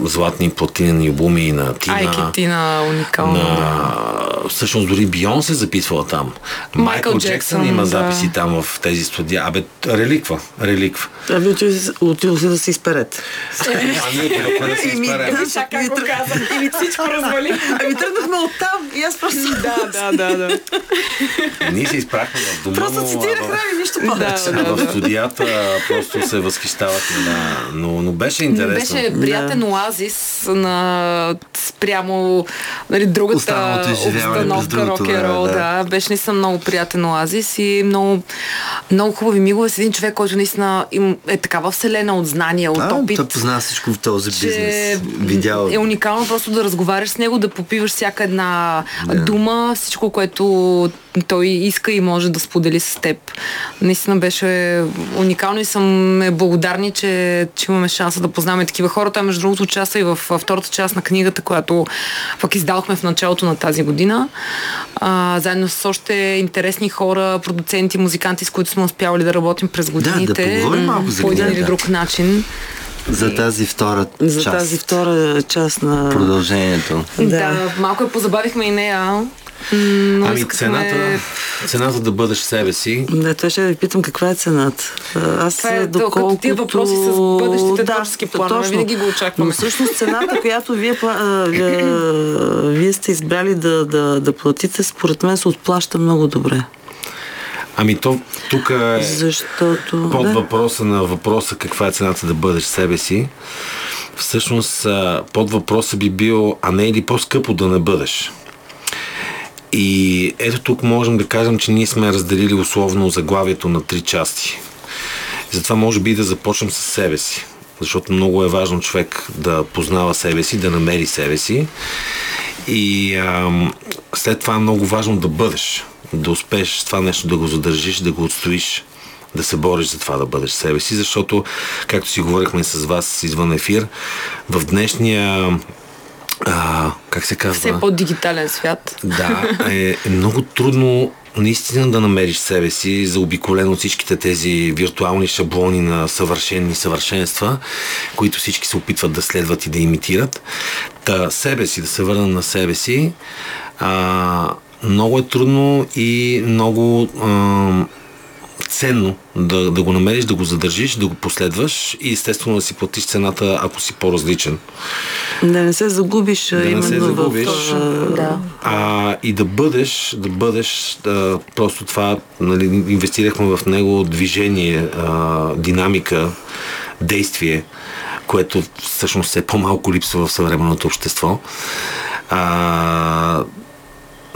златни платинени обуми на Тина. Айки Тина, уникална. на... Всъщност дори Бион се записвала там. Майкъл Майкъл Джексън Джексън, има да. записи там в тези студия. Абе, реликва, реликва. Ами отива се- да се изперете. А тук да се да, Сега как го казах? Ами всичко развали. Ами тръгнахме оттам и аз просто... да, да, да, да. Ние се изпрахме в дома, Просто но, цитирах а, Рави, нищо повече. Да, да, в студията просто се възхищавахме, да. Но, но беше интересно. Беше приятен оазис на спрямо нали, другата Останалото изживяване през другото рок-н-рол. време, Да. да. Беше наистина много приятен оазис и много, много хубави мигове с един човек, който наистина им е такава вселена от знания, от А, опит. той познава всичко в този бизнес. Видял. е уникално просто да разговаряш с него, да попиваш всяка една дума, всичко, което той иска и може да сподели с теб. Наистина беше уникално и съм благодарни, че, че имаме шанса да познаваме такива хора. Той между другото участва и в втората част на книгата, която пък издалахме в началото на тази година. А, заедно с още интересни хора, продуценти, музиканти, с които сме успявали да работим през да годините. поговорим малко за по един или друг начин. За тази втора За част. тази втора част на... Продължението. Да, Да. да малко я позабавихме и нея. Но Ами искахме... цената, цената да бъдеш себе си, Да, той ще ви питам каква е цената. Аз Това е доколкото... тия въпроси с бъдещите творчески планове, точно. винаги го очакваме. Но всъщност цената, която вие, вие сте избрали да, да, да платите, според мен се отплаща много добре. ами то тук е Защото... под да. въпроса на въпроса каква е цената да бъдеш себе си. Всъщност под въпроса би бил, а не е ли по-скъпо да не бъдеш? И ето тук можем да кажем, че ние сме разделили условно заглавието на три части. Затова може би да започнем с себе си. Защото много е важно човек да познава себе си, да намери себе си. И ам, след това е много важно да бъдеш. Да успееш това нещо да го задържиш, да го отстоиш, да се бориш за това да бъдеш себе си. Защото, както си говорихме с вас извън ефир, в днешния а, как се казва? Все по-дигитален свят. Да, е, е много трудно наистина да намериш себе си, заобиколен от всичките тези виртуални шаблони на съвършени съвършенства, които всички се опитват да следват и да имитират. Та себе си, да се върна на себе си, а, много е трудно и много а, ценно да, да го намериш, да го задържиш, да го последваш и естествено да си платиш цената, ако си по-различен. Да не се загубиш не именно се загубиш. в... а, Да. А, и да бъдеш, да бъдеш, да, просто това, нали, инвестирахме в него движение, а, динамика, действие, което всъщност все по-малко липсва в съвременното общество. А,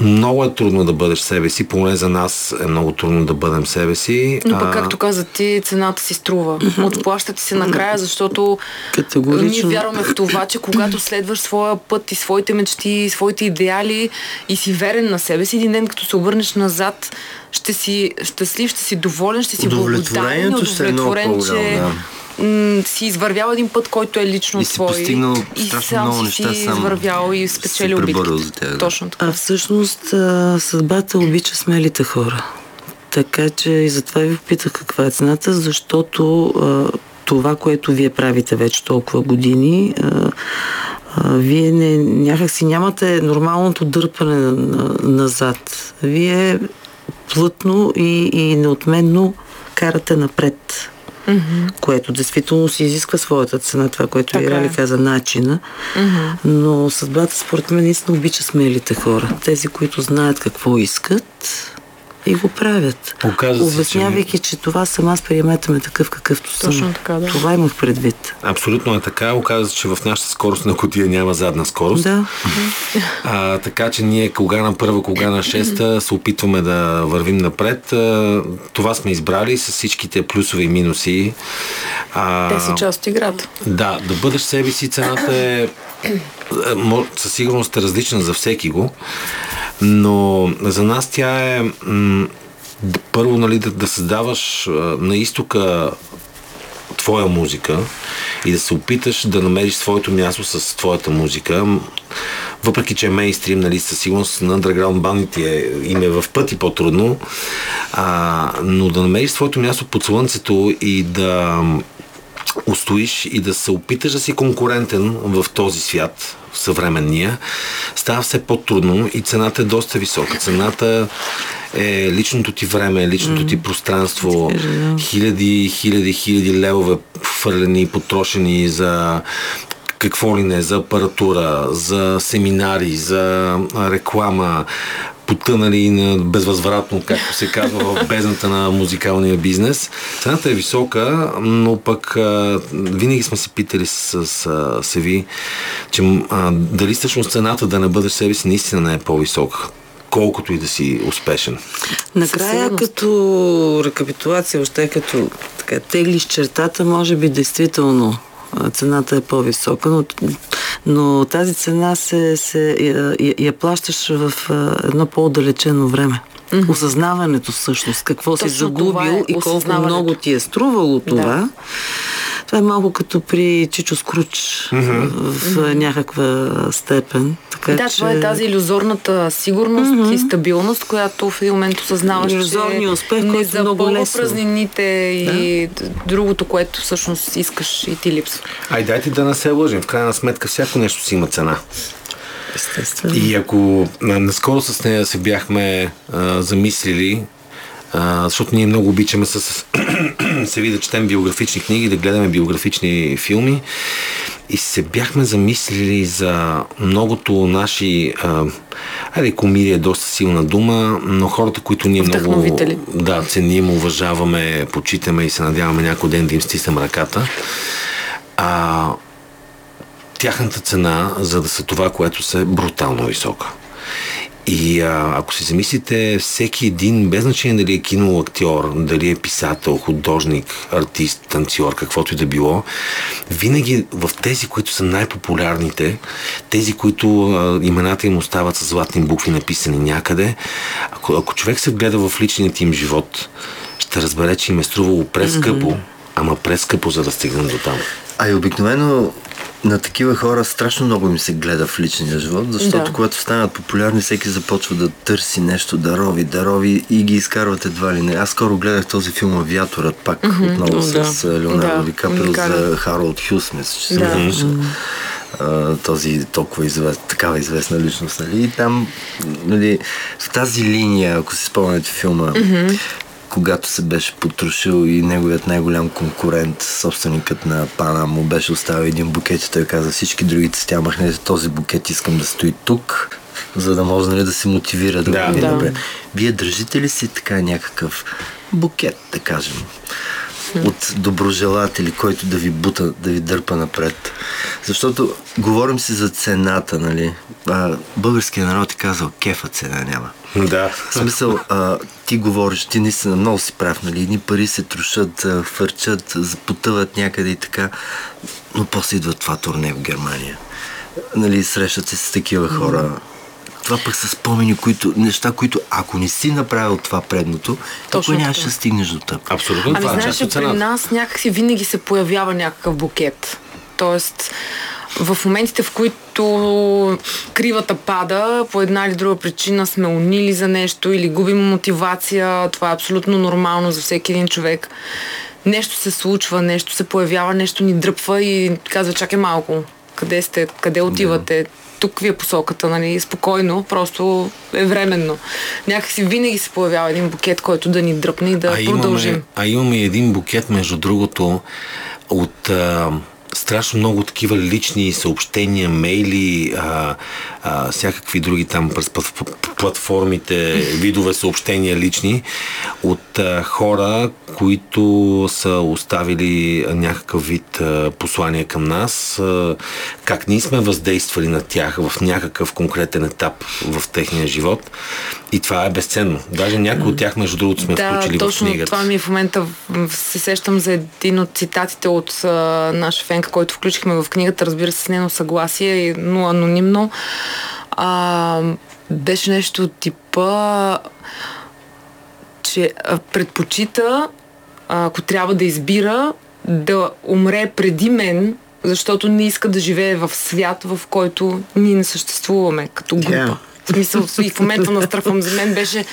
много е трудно да бъдеш себе си, поне за нас е много трудно да бъдем себе си. Но пък, А, както каза ти, цената си струва. Отплаща ти се накрая, защото Категорично. ние вярваме в това, че когато следваш своя път и своите мечти, своите идеали и си верен на себе си, един ден като се обърнеш назад, ще си щастлив, ще си доволен, ще си благодарен, Удовлетворението ще е удовлетворен, че м- си извървял един път, който е лично И си твой. постигнал и страшно сам много си неща си сам. извървял и Си спечелил битката. за тях, да. Точно така. А всъщност а, съдбата обича смелите хора. Така че и затова ви попитах каква е цената, защото а, това, което вие правите вече толкова години, а, а, вие не, някак си нямате нормалното дърпане на, на, назад. Вие плътно и, и неотменно карате напред. Mm-hmm. Което действително си изисква своята цена, това, което Така Ирали е. каза, начина. Mm-hmm. Но съдбата, според мен, наистина обича смелите хора. Тези, които знаят какво искат и го правят. Оказва се, Обяснявайки, че... това съм аз, приемете ме такъв какъвто съм. Точно така, да. Това имах предвид. Абсолютно е така. Оказва се, че в нашата скорост на котия няма задна скорост. Да. А, така че ние кога на първа, кога на шеста се опитваме да вървим напред. А, това сме избрали с всичките плюсове и минуси. А, Те са част от играта. Да, да бъдеш себе си, цената е със сигурност е различна за всеки го, но за нас тя е м- първо нали, да, да създаваш на изтока твоя музика и да се опиташ да намериш своето място с твоята музика. Въпреки, че е мейнстрим, нали, със сигурност на underground бандите им е в пъти по-трудно, а, но да намериш своето място под слънцето и да устоиш и да се опиташ да си конкурентен в този свят, в съвременния, става все по-трудно и цената е доста висока. Цената е личното ти време, личното ти пространство, хиляди, хиляди, хиляди левове хвърлени, потрошени за какво ли не, за апаратура, за семинари, за реклама, потънали на безвъзвратно, както се казва, в бездната на музикалния бизнес. Цената е висока, но пък а, винаги сме се питали с, с Севи, че а, дали всъщност цената да не бъдеш себе си наистина не е по-висока колкото и да си успешен. Накрая, като рекапитулация, още като така, теглиш чертата, може би действително цената е по-висока, но, но тази цена се, се, я, я, плащаш в едно по-отдалечено време. Mm-hmm. Осъзнаването всъщност, какво си Точно това загубил е, и колко много ти е струвало това. Това е малко като при Чичо Скруч mm-hmm. в mm-hmm. някаква степен. Така, Да, че... това е тази иллюзорната сигурност mm-hmm. и стабилност, която в един момент осъзнаваш, Иллюзорния че успех, не който много запълва лесно. празнините и да. другото, което всъщност искаш и ти липсва. Ай, дайте да не се лъжим. В крайна сметка всяко нещо си има цена. Естествено. И ако наскоро с нея се бяхме а, замислили, а, защото ние много обичаме с, с се ви да четем биографични книги, да гледаме биографични филми и се бяхме замислили за многото наши а, айде комири е доста силна дума, но хората, които ние много да, ценим, уважаваме, почитаме и се надяваме някой ден да им стиснем ръката. А, тяхната цена, за да са това, което са, е брутално висока. И а, ако си замислите, всеки един, без значение дали е киноактьор, дали е писател, художник, артист, танцор, каквото и да било, винаги в тези, които са най-популярните, тези, които а, имената им остават с златни букви написани някъде, ако, ако човек се вгледа в личният им живот, ще разбере, че им е струвало прескъпо, mm-hmm. ама прескъпо, за да стигнем до там. А и обикновено на такива хора страшно много им се гледа в личния живот, защото Да. когато станат популярни, всеки започва да търси нещо, да рови, да рови и ги изкарват едва ли не. Аз скоро гледах този филм Авиаторът, пак отново О, да. с Леонардо Да, Ди Каприо уникален. за Харолд Хюс, мисля, че се Да. казваше. А, този толкова известен, такава известна личност, нали? И там, нали, в тази линия, ако си спомняте филма, когато се беше потрошил и неговият най-голям конкурент, собственикът на Пана, му беше оставил един букет и той каза всички други цветя, махнете този букет, искам да стои тук, за да може нали, да се мотивира да, Да. Да. добре. Вие държите ли си така някакъв букет, да кажем, от доброжелатели, който да ви бута, да ви дърпа напред. Защото говорим си за цената, нали? А, българският народ е казал, кефа цена няма. Да. В смисъл, а, ти говориш, ти наистина много си прав, нали? Едни пари се трошат, фърчат, потъват някъде и така, но после идва това турне в Германия. Нали, срещат се с такива хора. Това пък са спомени, които, неща, които ако не си направил това предното, Точно нямаше да стигнеш до теб. Абсолютно. Ами това е знаеш, при нас някакси винаги се появява някакъв букет. Тоест, в моментите, в които кривата пада, по една или друга причина сме унили за нещо или губим мотивация, това е абсолютно нормално за всеки един човек. Нещо се случва, нещо се появява, нещо ни дръпва и казва, чакай малко, къде сте, къде отивате? Тук ви е посоката, нали? Спокойно, просто е временно. Някакси винаги се появява един букет, който да ни дръпне и да а продължим. Имаме, а имаме един букет, между другото, от а, страшно много такива лични съобщения, мейли, а, а, всякакви други там през платформите, видове съобщения лични от а, хора, които са оставили някакъв вид а, послание към нас, а, как ние сме въздействали на тях в някакъв конкретен етап в техния живот. И това е безценно. Даже някои от тях, между другото, сме да, включили точно в книгата. това ми е в момента се сещам за един от цитатите от а, наша фенка, който включихме в книгата, разбира се, с нейно съгласие, но анонимно. А, беше нещо от типа, че а, предпочита, а, ако трябва да избира, да умре преди мен, защото не иска да живее в свят, в който ние не съществуваме като група. Yeah. В смисъл, и в момента настръхвам. За мен беше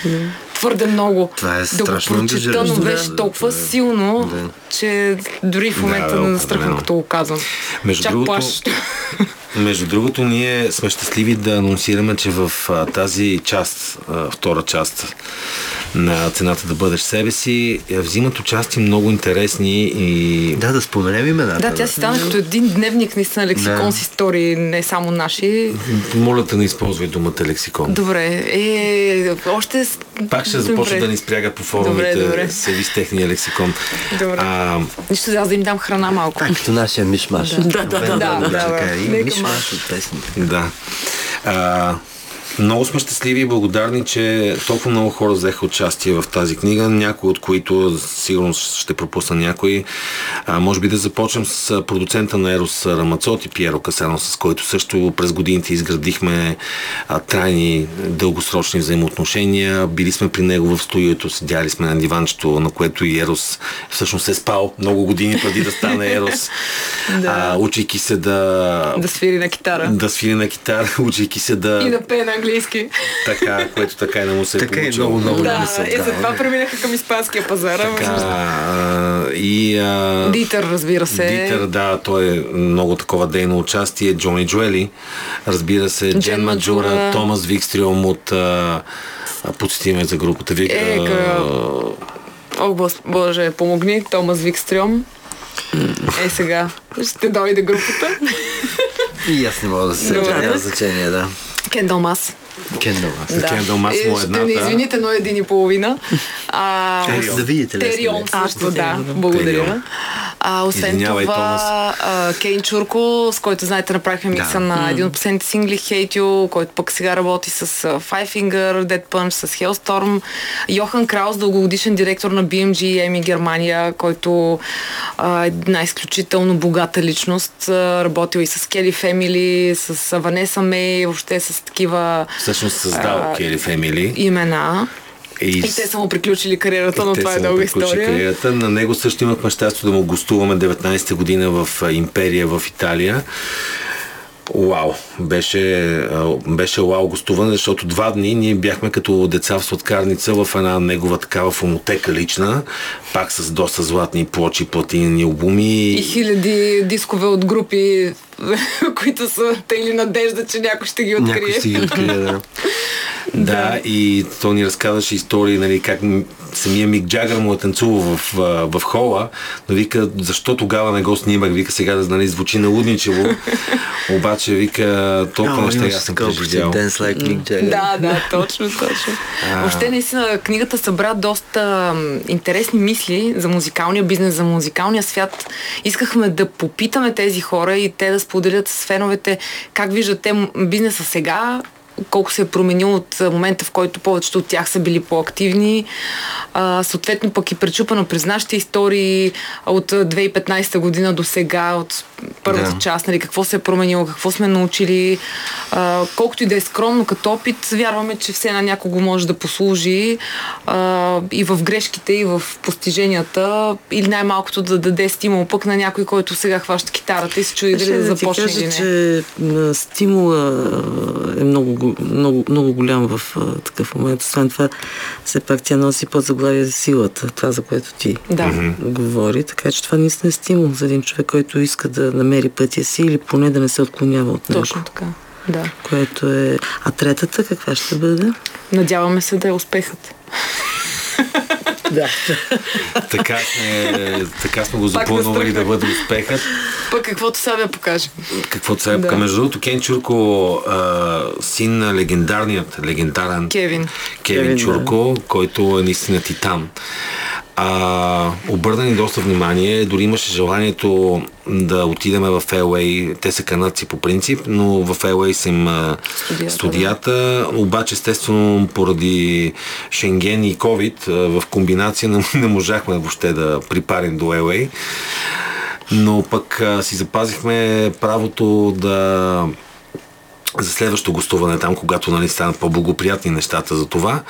твърде много. Това е да страшно го прочета, но беше Да, толкова да, силно, да. че дори в момента Да, не настръхвам, като го казвам. Между Чак другото, плашещо. Между другото, ние сме щастливи да анонсираме, че в а, тази част, а, втора част на цената да бъдеш себе си, е, взимат участие много интересни и Да, да споменем имената. Да, тя си стана като един дневник, наистина лексикон Да. с истории, не само наши. моля да не използвай думата лексикон. Добре, е, още... Пак ще добре. започна да ни спряга по форумите Добре, добре. се с техния лексикон. Добре. А, Нищо, аз да им дам храна малко. Като нашия мишмаш. Да, да, да, Обикновено да, го да, така да. И Нека мишмаш малко. от песните. Да. А, много сме щастливи и благодарни, че толкова много хора взеха участие в тази книга, някои от които сигурно ще пропусна някой. А, може би да започнем с продуцента на Ерос Рамацот и Пиеро Касано, с който също през годините изградихме а, трайни, дългосрочни взаимоотношения. Били сме при него в студиото, седяли сме на диванчето, на което и Ерос всъщност е спал много години преди да стане Ерос. Да. а, учейки се да Да свири на китара. да свири на китара, учейки се да... И да пее на английски. Така, което така и не му се е Така и получило. много, много Да, са и затова да. преминаха към испанския пазар. Така, а, и... А, Дитър, разбира се. Дитър, да, той е много такова дейно участие. Джони Джуели, разбира се, Джен, Джен Маджура, Маджура. Томас Викстриом от... А, подсетиме за групата. Вика, Е. О, Боже, помогни, Томас Викстрюм. Е, сега ще дойде групата. И аз не мога да се Добре. няма значение, да. Kendall Mas. Кендал. Да. Кендал Мас Е, му е ще едната. не извините, но един и половина. А, Терион. Да видите? Терион също, ще да. Благодаря. А, освен Извинявай, това, а, Кейн Чурко, с който, знаете, направихме микса Да. на един от последните сингли Hate You, който пък сега работи с Five Finger, Dead Punch, с Hellstorm. Йохан Краус, дългогодишен директор на BMG Еми Германия, който а, е една изключително богата личност. Работил и с Келли Фемили, с Ванеса Мей, въобще с такива Всъщност създал а, Кери Фемили. имена. И, И те са му приключили кариерата, но това е дълга история. Кариерата. На него също имахме щастие да му гостуваме 19-та година в Империя в Италия. Вау, беше, беше вау гостуване, защото два дни ние бяхме като деца в сладкарница в една негова такава фонотека лична, пак с доста златни плочи, платинени албуми. И хиляди дискове от групи, които са тейли надежда, че някой ще ги открие. Някой ще ги открие, да. Да, и то ни разказваше истории, нали, как самия Мик Джагър му е танцувал в, а, в хола, но вика, защо тогава не го снимах, вика сега да нали, звучи налудничево, обаче вика, толкова неща аз съм преживял. Dance like Mick Jagger. Да, да, точно, точно. А. Въобще, наистина, книгата събра доста интересни мисли за музикалния бизнес, за музикалния свят. Искахме да попитаме тези хора и те да споделят с феновете как виждат те бизнеса сега, колко се е променил от момента, в който повечето от тях са били по-активни. А, съответно пък и пречупано през нашите истории от а, 2015 година до сега, от първата Да. част, нали, какво се е променило, какво сме научили. А, колкото и да е скромно като опит, вярваме, че все на някого може да послужи а, и в грешките, и в постиженията, или най-малкото да даде стимул пък на някой, който сега хваща китарата и се чуди дали Ще да да започне кажа, или не. че стимула е много, го- много, много голям в а, такъв момент. Освен това, все пак тя носи под заглавие за силата, това за което ти Да. говори. Така че това наистина е стимул за един човек, който иска да намери пътя си или поне да не се отклонява от него. Точно така. Да. Което е... А третата каква ще бъде? Надяваме се да е успехът. Да. Така сме, така сме го Пак запланували да бъде успехът. Пък каквото сега да покаже. Каквото се Да. да. Между другото, Кен Чурко, а, син на легендарният, легендарен Кевин. Кевин, Кевин, да. Чурко, който е наистина титан. А, обърна ни доста внимание, дори имаше желанието да отидем в LA. Те са канадци по принцип, но в LA са им Студията, студията. Обаче, естествено, поради Шенген и COVID, в комбинация не, не можахме въобще да припарим до LA. Но пък а, си запазихме правото да за следващото гостуване там, когато нали, станат по-благоприятни нещата за това.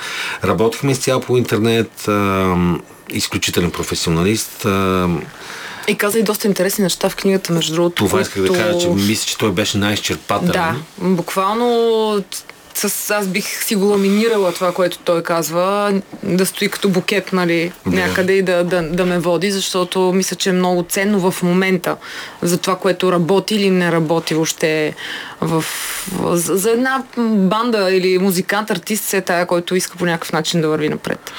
Работихме изцяло по интернет, а, изключителен професионалист. И каза и доста интересни неща в книгата, между другото. това исках да кажа, че мисля, че той беше най-изчерпателен. Да, буквално с, аз бих си го ламинирала това, което той казва, да стои като букет, нали, някъде и да, да, да ме води, защото мисля, че е много ценно в момента за това, което работи или не работи въобще в, за, за една банда или музикант, артист, се е тая, който иска по някакъв начин да върви напред.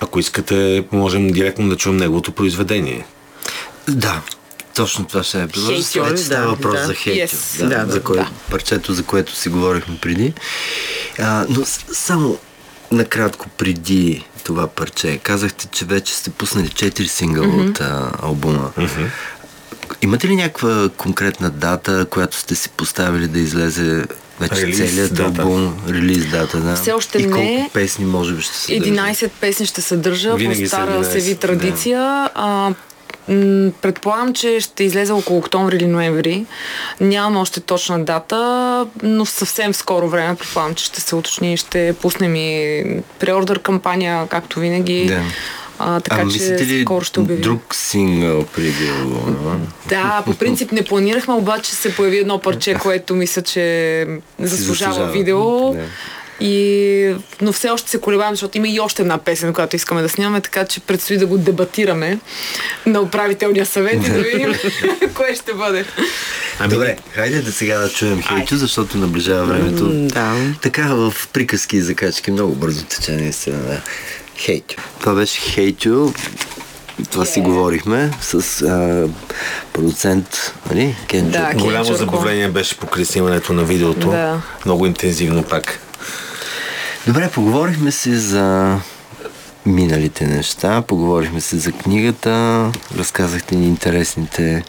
Ако искате, можем директно да чуем неговото произведение. Да, точно това ще е предложа. Хейтю, Вече става да, въпрос да. за хейтю. Yes. Да, Да, за да, кое, да. парчето, за което си говорихме преди. А, но с- само накратко преди това парче. Казахте, че вече сте пуснали 4 сингъла mm-hmm. от а, албума. Mm-hmm. Имате ли някаква конкретна дата, която сте си поставили да излезе вече Релиз целият дата. албум, релиз дата, да? Все още И колко не. песни може би ще се 11 песни ще съдържа Винаги по стара 11, се ви традиция. А, м, предполагам, че ще излезе около октомври или ноември. Нямам още точна дата, но в съвсем скоро време предполагам, че ще се уточни и ще пуснем и преордър кампания, както винаги. Да. А, така а че мислите ли скоро ще обявим. друг сингъл преди албума? Да, по принцип не планирахме, обаче се появи едно парче, което мисля, че заслужава, заслужава. видео. Да. И, но все още се колебаем, защото има и още една песен, която искаме да снимаме, така че предстои да го дебатираме на управителния съвет и да видим кое ще бъде. Ами, Добре, хайде да сега да чуем Хейтю, защото наближава времето. Да. Така в приказки и закачки много бързо тече наистина. Да. Хейтю. Това беше Хейтю. Това си говорихме с а, продуцент, нали? Кенчо. Да, Кен Голямо забавление беше покри снимането на видеото. Да. Много интензивно пак. Добре, поговорихме си за миналите неща, поговорихме си за книгата, разказахте ни интересните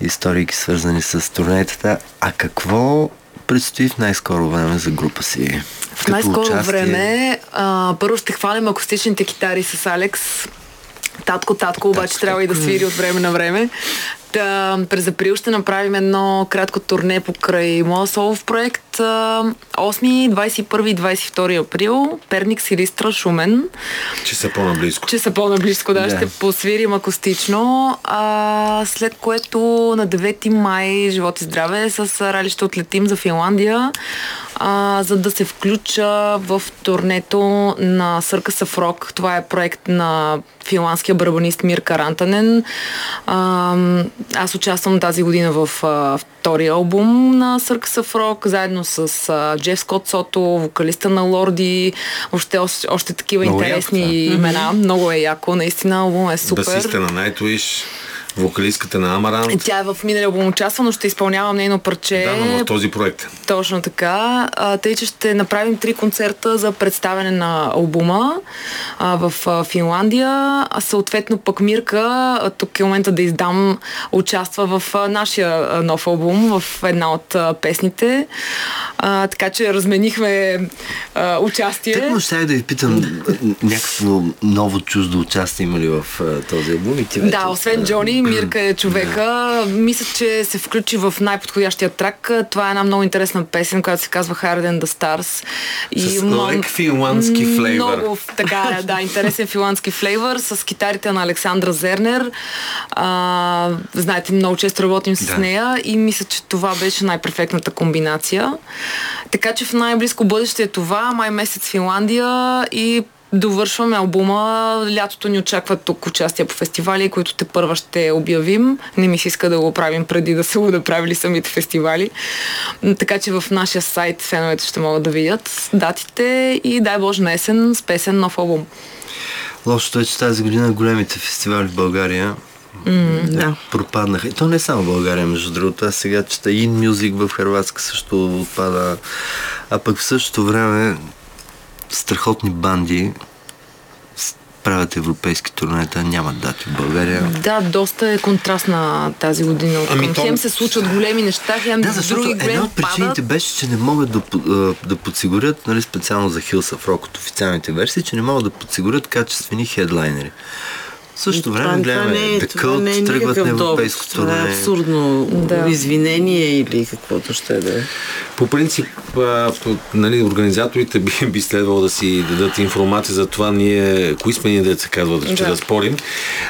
истории, свързани с турнетата. А какво предстои в най-скоро време за група си? В най-скоро време а, първо ще хвалим акустичните китари с Алекс. Татко, татко, обаче трябва и да свири от време на време. Та, през април ще направим едно кратко турне покрай моя солов проект. а, 8, 21 и 22 април. Перник, Силистра, Шумен. Че са по-наблизко. Че са по-наблизко, да, Да. ще посвирим акустично. А, след което на 9 май, живот и здраве, с Рали ще отлетим за Финландия, а, за да се включа в турнето на Съркъса в Рок. Това е проект на финландския барабанист Мирка Рантанен. А, аз участвам тази година в а, втория албум на Съркъса в Рок, заедно с а, Джеф Скот Сото, вокалиста на Лорди, въобще още, още такива Много яко интересни това. имена. Много е яко, наистина албум е супер. Басиста на Nightwish, вокалистката на Амарант. Тя е в миналия албум участва, но ще изпълнявам нейно парче. Да, но в този проект. Точно така. А, тъй, че ще направим три концерта за представяне на албума а, в а, Финландия. А съответно пък Мирка, а, тук е момента да издам, участва в а, нашия а, нов албум, в една от а, песните. А, така че разменихме а, участие. Тъкмо ще да ви питам някакво ново чуждо участие има ли в а, този албум и ти вече... Да, освен Джони, Мирка е човека. Мисля, че се включи в най-подходящия трак. Това е една много интересна песен, която се казва Than the Stars. С ма- лек финландски флейвър. Много така, е, да, интересен финландски флейвър с китарите на Александра Зернер. А, знаете, много често работим с Да. нея и мисля, че това беше най-перфектната комбинация. Така че в най-близко бъдеще е това, май месец Финландия и довършваме албума. Лятото ни очакват тук участия по фестивали, които те първа ще обявим. Не ми се иска да го правим преди да са го направили самите фестивали. Така че в нашия сайт феновете ще могат да видят датите и дай Боже на есен с песен нов албум. Лошото е, че тази година големите фестивали в България Да. пропаднаха. И то не само в България, между другото. Аз сега чета In Music в Хрватска също отпада. А пък в същото време страхотни банди правят европейски турнета, нямат дати в България. Да, доста е контрастна тази година. Ами Ами, то- Хем се случват големи неща, хем Да, защото други една големи от причините падат. беше, че не могат да, да подсигурят, нали, специално за Hills of Rock от официалните версии, че не могат да подсигурят качествени хедлайнери. Същото Това- време това гледаме не е- The това не е Cult, тръгват на европейско Това е абсурдно Да. извинение или каквото ще да е. По принцип, а, по- нали, организаторите би, би следвало да си дадат информация за това ние, кои сме ние, да се казва, че Да. да спорим,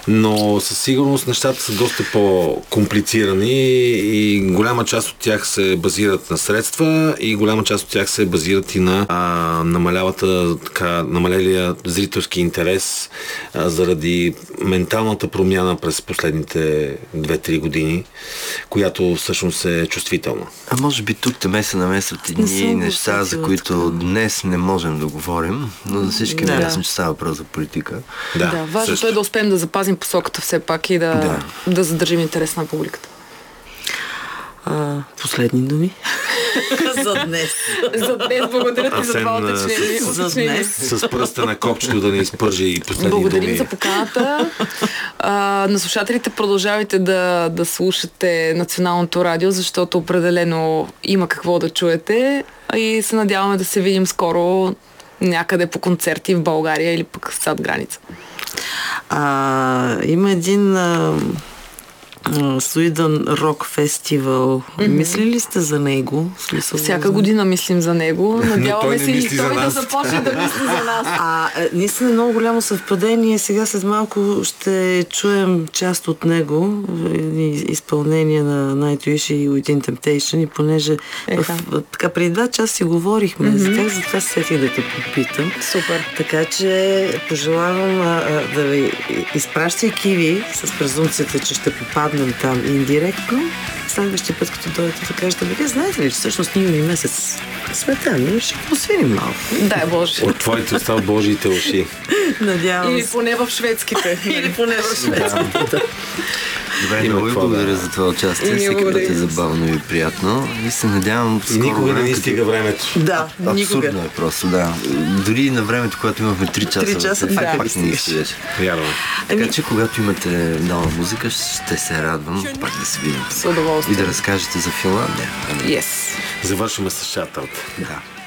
но със сигурност нещата са доста по-комплицирани и голяма част от тях се базират на средства и голяма част от тях се базират и на а, намалялата, така, намалелия зрителски интерес а, заради менталната промяна през последните 2-3 години, която всъщност е чувствителна. А може би тук те се намесват едни неща, за които днес не можем да говорим, но за всички Да. е ясно, че става въпрос за политика. Да, да важното е да успеем да запазим посоката все пак и да, да. да задържим интерес на публиката. А, последни думи. За днес. За днес благодаря ти за това уточнение. За днес. с пръста на копчето да не изпържи и последни Благодарим думи. за поканата. А, на слушателите продължавайте да, да слушате Националното радио, защото определено има какво да чуете и се надяваме да се видим скоро някъде по концерти в България или пък зад граница. А, има един а, а, Суидан рок фестивал. Мислили ли сте за него? Смисъл, Всяка за- година мислим за него. Надяваме се и мисли той да започне да мисли за нас. А, е, наистина е много голямо съвпадение. Сега след малко ще чуем част от него, изпълнение на Nightwish и Within Temptation. И понеже Еха. в, така преди два часа си говорихме за тях, затова се сетих да те попитам. Супер. Така че пожелавам а, а, да ви, изпращайки ви с презумцията, че ще попаднем там индиректно, следващия път, като дойдете да кажете, бе, знаете ли, че всъщност ние юни месец сме там, и ще посвирим малко. Дай Боже. От твоите уста Божиите уши. Надявам Или поне в шведските. Или поне в шведската. Добре, много ви благодаря за това участие. Всеки път е забавно и приятно. И се надявам скоро никога не ни стига времето. Да, никога. Абсурдно е просто, да. Дори на времето, когато имахме 3 часа, Три часа, в ефект, да. пак не ни стигаше. Вярвам. Така че, когато имате нова музика, ще се радвам пак да се видим. С удоволствие. И да разкажете за Финландия. Yes. Завършваме с шатълт. Да.